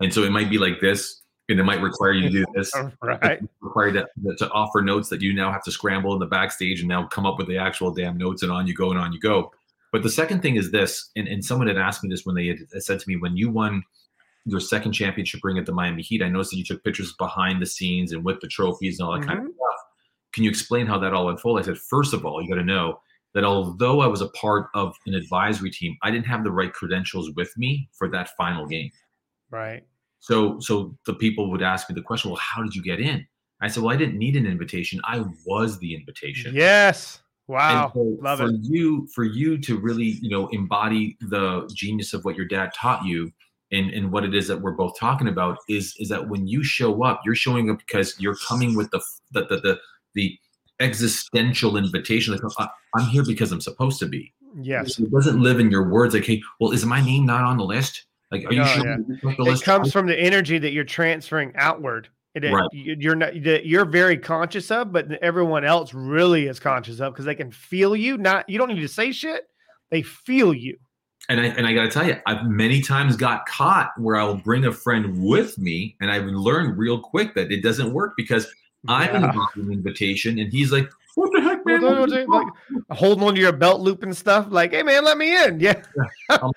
And so it might be like this, and it might require you to do this. right. Require to, to offer notes that you now have to scramble in the backstage and now come up with the actual damn notes, and on you go and on you go. But the second thing is this, and, and someone had asked me this when they had said to me, when you won your second championship ring at the Miami Heat, I noticed that you took pictures behind the scenes and with the trophies and all that mm-hmm. kind of mm-hmm. stuff. Can you explain how that all unfolded? I said, first of all, you got to know that although I was a part of an advisory team, I didn't have the right credentials with me for that final game. Right. So so the people would ask me the question, well, how did you get in? I said, well, I didn't need an invitation. I was the invitation. Yes. Wow. So Love for it. you, for you to really, you know, embody the genius of what your dad taught you and, and what it is that we're both talking about is is that when you show up, you're showing up because you're coming with the the the the, the existential invitation. Like, I'm here because I'm supposed to be. Yes. It doesn't live in your words. Like, hey, well, is my name not on the list? Like, are you oh, sure? Yeah. It comes from the energy that you're transferring outward. It, right. You're not you're very conscious of, but everyone else really is conscious of because they can feel you. Not you don't need to say shit; they feel you. And I and I got to tell you, I've many times got caught where I'll bring a friend with me, and I've learned real quick that it doesn't work because I'm yeah. an invitation, and he's like, "What the heck, man?" like holding onto your belt loop and stuff. Like, "Hey, man, let me in." Yeah.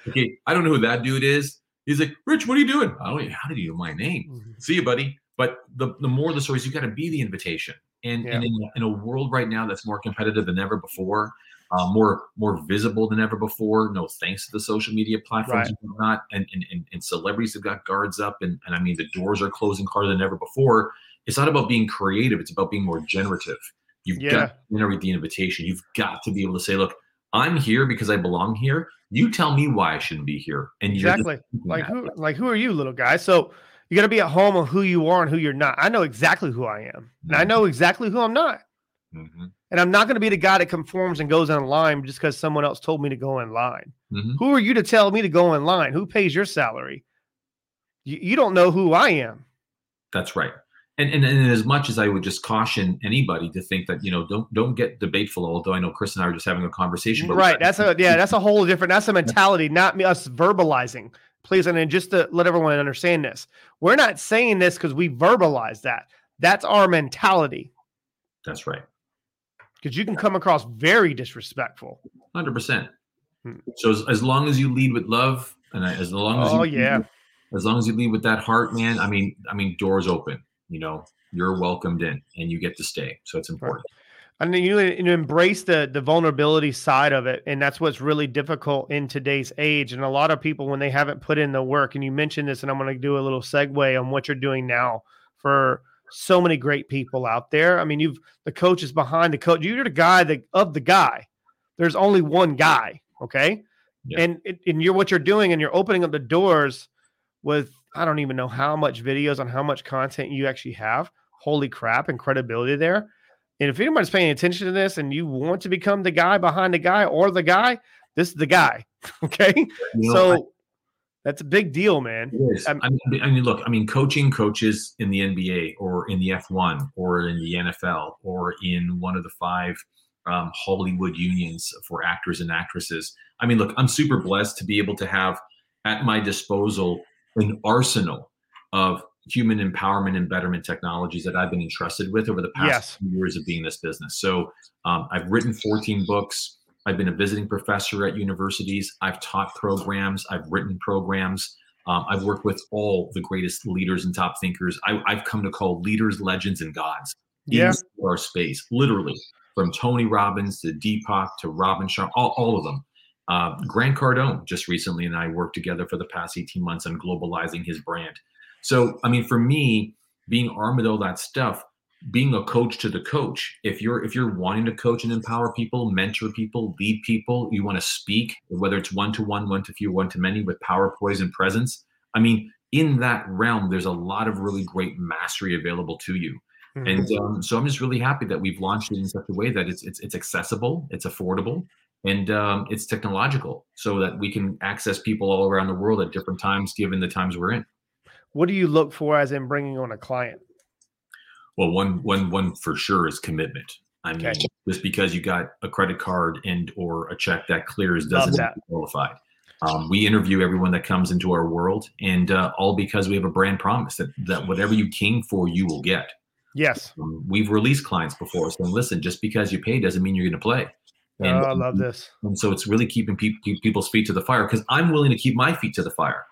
okay, I don't know who that dude is. He's like, Rich, what are you doing? I don't. How did you know my name? Mm-hmm. See you, buddy. But the, the more the stories, you got to be the invitation. And, yeah. and in, in, a world right now that's more competitive than ever before, uh, more more visible than ever before, no thanks to the social media platforms right. and whatnot, and, and, and, and celebrities have got guards up, and, and I mean the doors are closing harder than ever before. It's not about being creative; it's about being more generative. You've yeah. got to generate the invitation. You've got to be able to say, "Look, I'm here because I belong here. You tell me why I shouldn't be here. And exactly like who like who are you, little guy? So you got to be at home on who you are and who you're not. I know exactly who I am, and I mm-hmm. know exactly who I'm not. Mm-hmm. And I'm not going to be the guy that conforms and goes in line just because someone else told me to go in line. Mm-hmm. Who are you to tell me to go in line? Who pays your salary? You, you don't know who I am. That's right and, and, and as much as I would just caution anybody to think that you know don't don't get debateful, although I know Chris and I are just having a conversation. right, that's a yeah, that's a whole different. That's a mentality, not me us verbalizing. Please, and just to let everyone understand this, we're not saying this because we verbalize that. That's our mentality. That's right. Because you can come across very disrespectful. Hundred percent. Hmm. So as, as long as you lead with love, and as long as oh you, yeah, as long as you lead with that heart, man. I mean, I mean, doors open you know you're welcomed in and you get to stay so it's important and you, you embrace the the vulnerability side of it and that's what's really difficult in today's age and a lot of people when they haven't put in the work and you mentioned this and i'm going to do a little segue on what you're doing now for so many great people out there i mean you've the coach is behind the coach you're the guy that of the guy there's only one guy okay yeah. and and you're what you're doing and you're opening up the doors with I don't even know how much videos on how much content you actually have. Holy crap, and credibility there. And if anybody's paying attention to this and you want to become the guy behind the guy or the guy, this is the guy. Okay. You know, so that's a big deal, man. I mean, I mean, look, I mean, coaching coaches in the NBA or in the F1 or in the NFL or in one of the five um, Hollywood unions for actors and actresses. I mean, look, I'm super blessed to be able to have at my disposal an arsenal of human empowerment and betterment technologies that I've been entrusted with over the past yes. years of being this business. So um, I've written 14 books. I've been a visiting professor at universities. I've taught programs. I've written programs. Um, I've worked with all the greatest leaders and top thinkers. I, have come to call leaders, legends, and gods yeah. in our space, literally from Tony Robbins to Deepak to Robin Sharma, all, all of them. Uh, Grant Cardone just recently and I worked together for the past 18 months on globalizing his brand. So, I mean, for me, being armed with all that stuff, being a coach to the coach, if you're if you're wanting to coach and empower people, mentor people, lead people, you want to speak, whether it's one to one, one to few, one to many, with power, poise, and presence. I mean, in that realm, there's a lot of really great mastery available to you. Mm-hmm. And um, so I'm just really happy that we've launched it in such a way that it's it's, it's accessible, it's affordable, and um, it's technological, so that we can access people all around the world at different times, given the times we're in. What do you look for as in bringing on a client? Well, one one one for sure is commitment. I mean, okay. just because you got a credit card and or a check that clears doesn't that. qualified. Um, we interview everyone that comes into our world, and uh, all because we have a brand promise that that whatever you came for, you will get. Yes, um, we've released clients before saying, "Listen, just because you pay doesn't mean you're going to play." And, oh, I love this. And so it's really keeping pe- people's feet to the fire because I'm willing to keep my feet to the fire.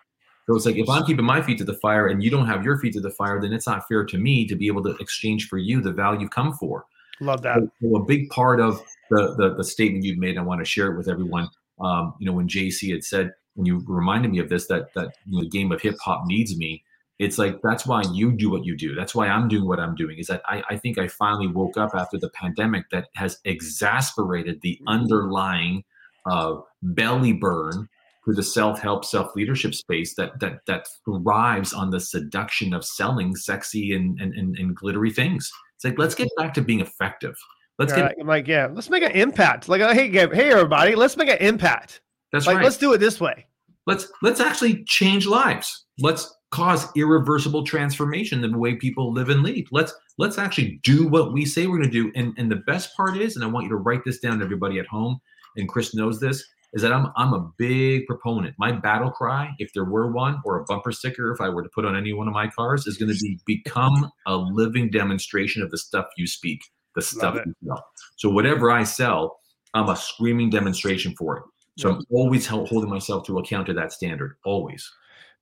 So it's like if I'm keeping my feet to the fire and you don't have your feet to the fire, then it's not fair to me to be able to exchange for you the value come for. Love that. So, a big part of the, the, the statement you've made, I want to share it with everyone. Um, you know, when Jay-Z had said, and you reminded me of this, that that you know, the game of hip hop needs me. It's like that's why you do what you do. That's why I'm doing what I'm doing. Is that I, I think I finally woke up after the pandemic that has exasperated the underlying uh, belly burn to the self-help, self-leadership space that that that thrives on the seduction of selling sexy and and, and, and glittery things. It's like let's get back to being effective. Let's get I'm like yeah, let's make an impact. Like hey, hey everybody, let's make an impact. That's like, right. Let's do it this way. Let's let's actually change lives. Let's cause irreversible transformation in the way people live and lead. Let's let's actually do what we say we're going to do. And and the best part is, and I want you to write this down, everybody at home. And Chris knows this is that I'm I'm a big proponent. My battle cry, if there were one, or a bumper sticker, if I were to put on any one of my cars, is going to be become a living demonstration of the stuff you speak, the stuff you sell. So whatever I sell, I'm a screaming demonstration for it. So I'm always holding myself to account to that standard, always.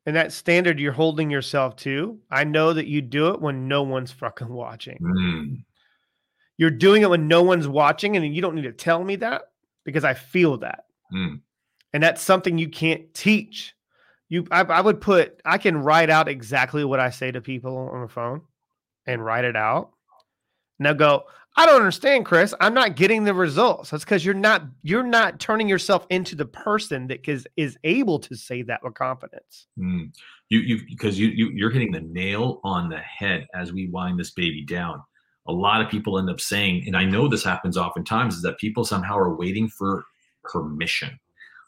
And that standard you're holding yourself to, I know that you do it when no one's fucking watching. Mm. You're doing it when no one's watching, and you don't need to tell me that because I feel that. Mm. And that's something you can't teach. You, I, I, would put, I can write out exactly what I say to people on the phone and write it out. Now go, I don't understand, Chris. I'm not getting the results. That's because you're not, you're not turning yourself into the person that is is able to say that with confidence. Mm. You, you, because you, you, you're hitting the nail on the head as we wind this baby down a lot of people end up saying, and I know this happens oftentimes, is that people somehow are waiting for permission.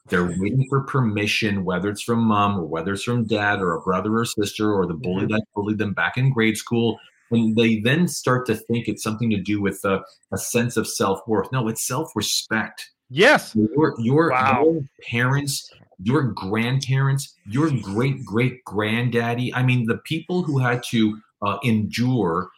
They're waiting for permission, whether it's from mom or whether it's from dad or a brother or sister or the bully mm-hmm. that bullied them back in grade school. And they then start to think it's something to do with a, a sense of self worth. No, it's self respect. Yes. Your, your, wow. your parents, your grandparents, your great great granddaddy. I mean, the people who had to uh, endure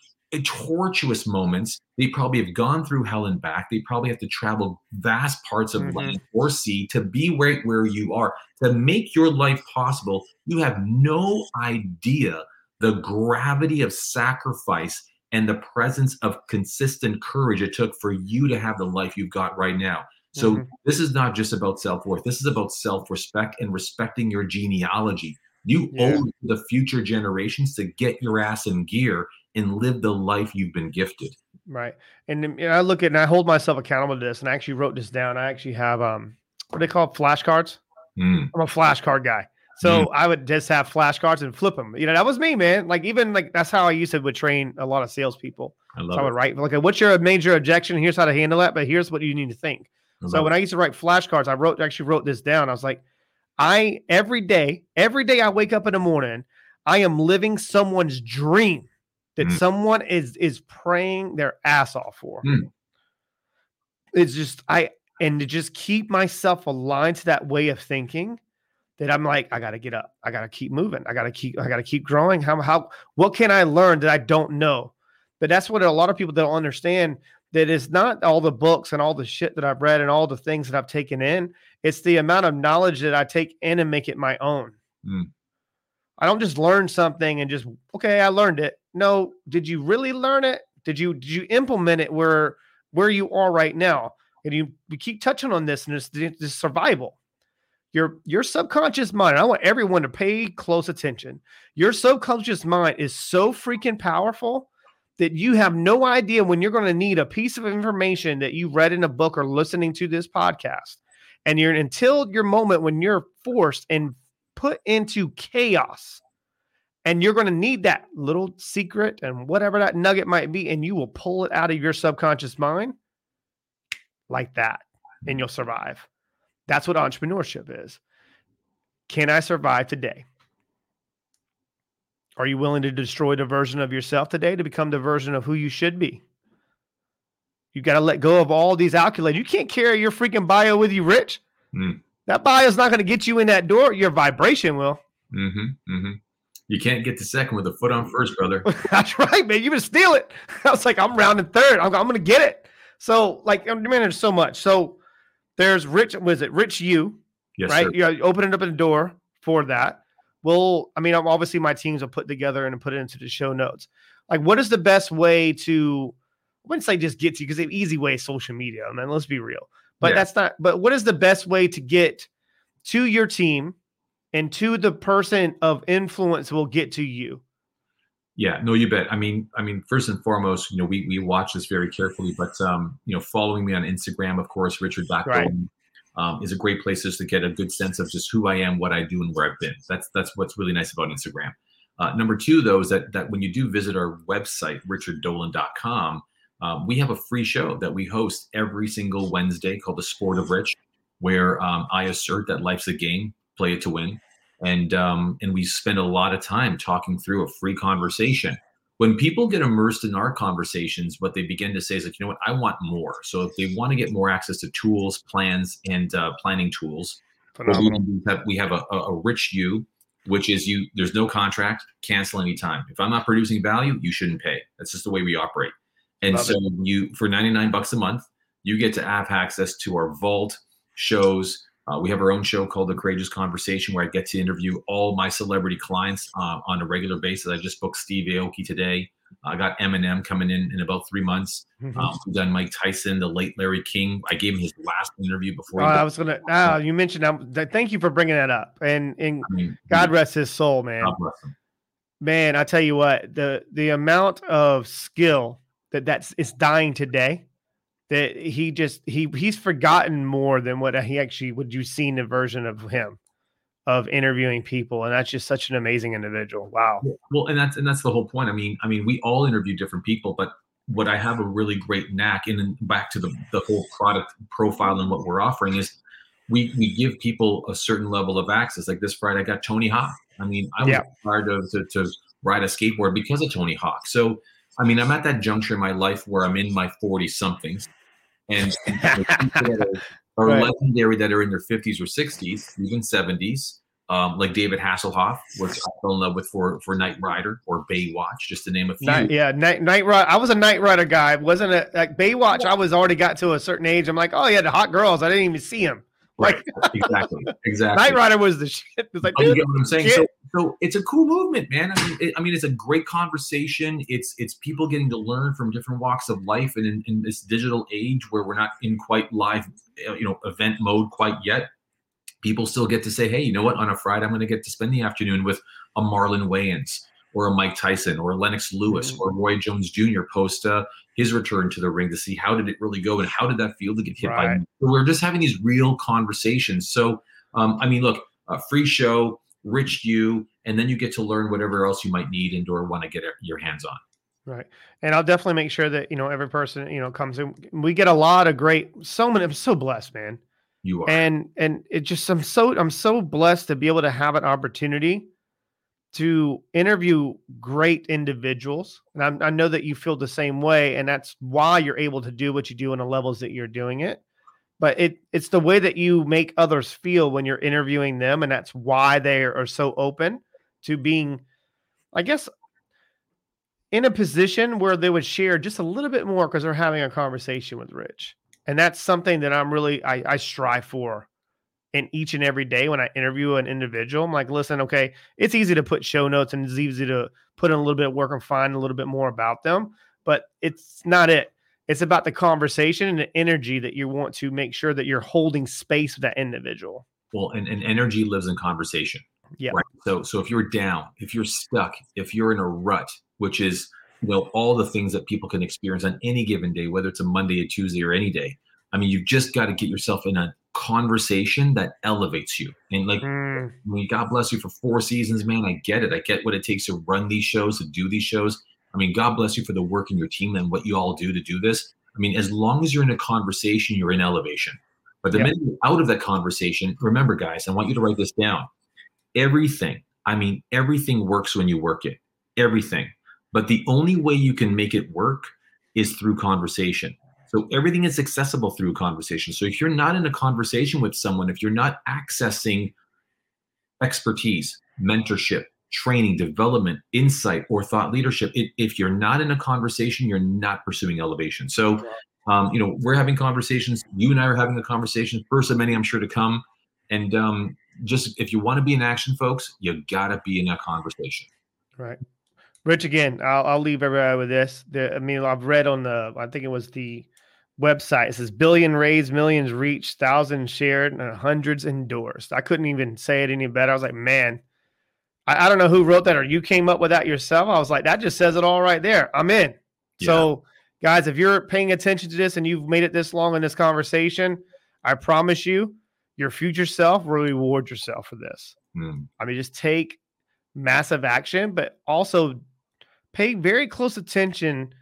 tortuous moments. They probably have gone through hell and back. They probably have to travel vast parts of mm-hmm. land or sea to be right where you are. To make your life possible, you have no idea the gravity of sacrifice and the presence of consistent courage it took for you to have the life you've got right now. So mm-hmm. this is not just about self-worth. This is about self-respect and respecting your genealogy. You yeah. owe the future generations to get your ass in gear and live the life you've been gifted. Right. And, and I look at and I hold myself accountable to this and I actually wrote this down. I actually have um what do they call flashcards? Mm. I'm a flashcard guy. So mm. I would just have flashcards and flip them. You know, that was me, man. Like even like that's how I used to would train a lot of salespeople. I love so I would write like, what's your major objection? Here's how to handle that, but here's what you need to think. So when. I used to write flashcards, I wrote actually wrote this down. I was like, I every day, every day I wake up in the morning, I am living someone's dream that mm. someone is is praying their ass off for. Mm. It's just I and to just keep myself aligned to that way of thinking that I'm like, I gotta get up. I gotta keep moving. I gotta keep, I gotta keep growing. How how what can I learn that I don't know? But that's what a lot of people don't understand. That it's not all the books and all the shit that I've read and all the things that I've taken in. It's the amount of knowledge that I take in and make it my own. Mm. I don't just learn something and just okay, I learned it. No, did you really learn it? Did you did you implement it where where you are right now? And you we keep touching on this and it's the survival. Your your subconscious mind. I want everyone to pay close attention. Your subconscious mind is so freaking powerful that you have no idea when you're going to need a piece of information that you read in a book or listening to this podcast. And you're until your moment when you're forced and put into chaos And you're going to need that little secret and whatever that nugget might be, and you will pull it out of your subconscious mind like that, and you'll survive. That's what entrepreneurship is. Can I survive today? Are you willing to destroy the version of yourself today to become the version of who you should be? You got to let go of all these accolades. You can't carry your freaking bio with you, Rich. Mm. That bio is not going to get you in that door. Your vibration will. Mm-hmm, mm-hmm. You can't get to second with a foot on first, brother. That's right, man. You're gonna steal it. I was like, I'm rounding third. I'm, I'm gonna get it. So, like, man, there's so much. So, there's Rich. Was it Rich You? Yes, right. Sir. You're opening up a door for that. Well, I mean, obviously, my teams will put together and put it into the show notes. Like, what is the best way to? I wouldn't say just get to because the easy way social media. I mean, let's be real. But yeah. that's not. But what is the best way to get to your team and to the person of influence will get to you? Yeah, no, you bet. I mean, I mean, first and foremost, you know, we we watch this very carefully, but um, you know, following me on Instagram, of course, Richard Blackburn. Um, is a great place just to get a good sense of just who I am, what I do, and where I've been. That's that's what's really nice about Instagram. Uh, number two, though, is that that when you do visit our website, richarddolan.com, um, we have a free show that we host every single Wednesday called The Sport of Rich, where um, I assert that life's a game, play it to win. And, um, and we spend a lot of time talking through a free conversation. When people get immersed in our conversations, what they begin to say is like, you know what, I want more. So if they want to get more access to tools, plans, and uh, planning tools, we have, we have a, a rich you which is you there's no contract cancel anytime if i'm not producing value you shouldn't pay that's just the way we operate and Love so it. you for 99 bucks a month, you get to have access to our vault shows. Uh, we have our own show called The Courageous Conversation where I get to interview all my celebrity clients uh, on a regular basis. I just booked Steve Aoki today. I got Eminem coming in in about three months. Mm-hmm. Um, we've done Mike Tyson, the late Larry King. I gave him his last interview before. Oh, I was gonna. Uh, you mentioned. Um, thank you for bringing that up. And and I mean, God rest his soul, man. Man, I tell you what, the the amount of skill that that's it's dying today that he just he he's forgotten more than what he actually would you seen the version of him of interviewing people and that's just such an amazing individual. Wow. Well and that's and that's the whole point. I mean i mean we all interview different people but what i have a really great knack and back to the the whole product profile and what we're offering is we we give people a certain level of access. Like this friday i got tony hawk. I mean i was yeah. inspired to, to, to ride a skateboard because of tony hawk. So I mean, I'm at that juncture in my life where I'm in my 40 somethings, and, are, are right. legendary that are in their 50s or 60s, even 70s, um, like David Hasselhoff, which I fell in love with for for Knight Rider or Baywatch, just to name a few. Night, yeah, Night Knight Rider. I was a Knight Rider guy. Wasn't it like Baywatch? I was already got to a certain age. I'm like, oh yeah, the hot girls. I didn't even see him. Right. exactly. Exactly. Knight Rider was the shit. It's like, oh, you get what I'm saying? So, so it's a cool movement, man. I mean, it, I mean, it's a great conversation. It's it's people getting to learn from different walks of life, and in, in this digital age where we're not in quite live, you know, event mode quite yet, people still get to say, hey, you know what? On a Friday, I'm going to get to spend the afternoon with a Marlon Wayans or a Mike Tyson or Lennox Lewis mm-hmm. or Roy Jones Jr. post uh, his return to the ring to see how did it really go and how did that feel to get hit right. by. We're just having these real conversations. So um, I mean, look, a free show, rich you, and then you get to learn whatever else you might need and or want to get your hands on. Right. And I'll definitely make sure that, you know, every person, you know, comes in. We get a lot of great, so many, I'm so blessed, man. You are. And, and it just, I'm so, I'm so blessed to be able to have an opportunity to interview great individuals. And I, I, know that you feel the same way. And that's why you're able to do what you do in the levels that you're doing it. But it it's the way that you make others feel when you're interviewing them. And that's why they are so open to being, I guess, in a position where they would share just a little bit more because they're having a conversation with Rich. And that's something that I'm really I, I strive for and each and every day when I interview an individual, I'm like, listen, okay, it's easy to put show notes and it's easy to put in a little bit of work and find a little bit more about them, but it's not it. It's about the conversation and the energy that you want to make sure that you're holding space with that individual. Well, and, and energy lives in conversation. Yeah. Right? So so if you're down, if you're stuck, if you're in a rut, which is you know all the things that people can experience on any given day, whether it's a Monday, a Tuesday, or any day. I mean, you've just got to get yourself in a conversation that elevates you. And like, mm. I mean, God bless you for four seasons, man. I get it. I get what it takes to run these shows, to do these shows. I mean, God bless you for the work in your team and what you all do to do this. I mean, as long as you're in a conversation, you're in elevation. But the yep. minute you're out of that conversation, remember, guys, I want you to write this down. Everything, I mean, everything works when you work it. Everything. But the only way you can make it work is through conversation. So everything is accessible through conversation. So if you're not in a conversation with someone, if you're not accessing expertise, mentorship, training, development, insight, or thought leadership, it, if you're not in a conversation, you're not pursuing elevation. So, um, you know, we're having conversations. You and I are having a conversation. First of many, I'm sure to come. And um, just if you want to be in action, folks, you gotta be in a conversation. Right. Rich, again, I'll, I'll leave everybody with this. The, I mean, I've read on the, I think it was the website. It says billion raised, millions reached, thousands shared, and hundreds endorsed. I couldn't even say it any better. I was like, man, I, I, don't know who wrote that or you came up with that yourself. I was like, that just says it all right there. I'm in. Yeah. So, guys, if you're paying attention to this and you've made it this long in this conversation, I promise you, your future self will reward yourself for this. Mm. I mean, just take massive action, but also pay very close attention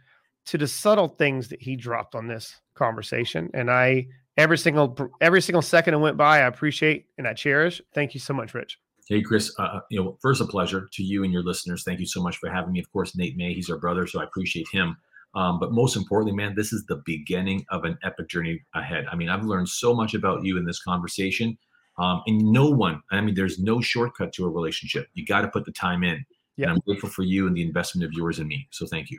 to the subtle things that he dropped on this conversation. And I every single every single second that went by, I appreciate and I cherish. Thank you so much, Rich. Hey, Chris. Uh, you know, first a pleasure to you and your listeners. Thank you so much for having me. Of course, Nate May, he's our brother, so I appreciate him. Um, but most importantly, man, this is the beginning of an epic journey ahead. I mean, I've learned so much about you in this conversation. Um, and no one, I mean, there's no shortcut to a relationship. You got to put the time in. Yeah. And I'm grateful for you and the investment of yours in me. So thank you.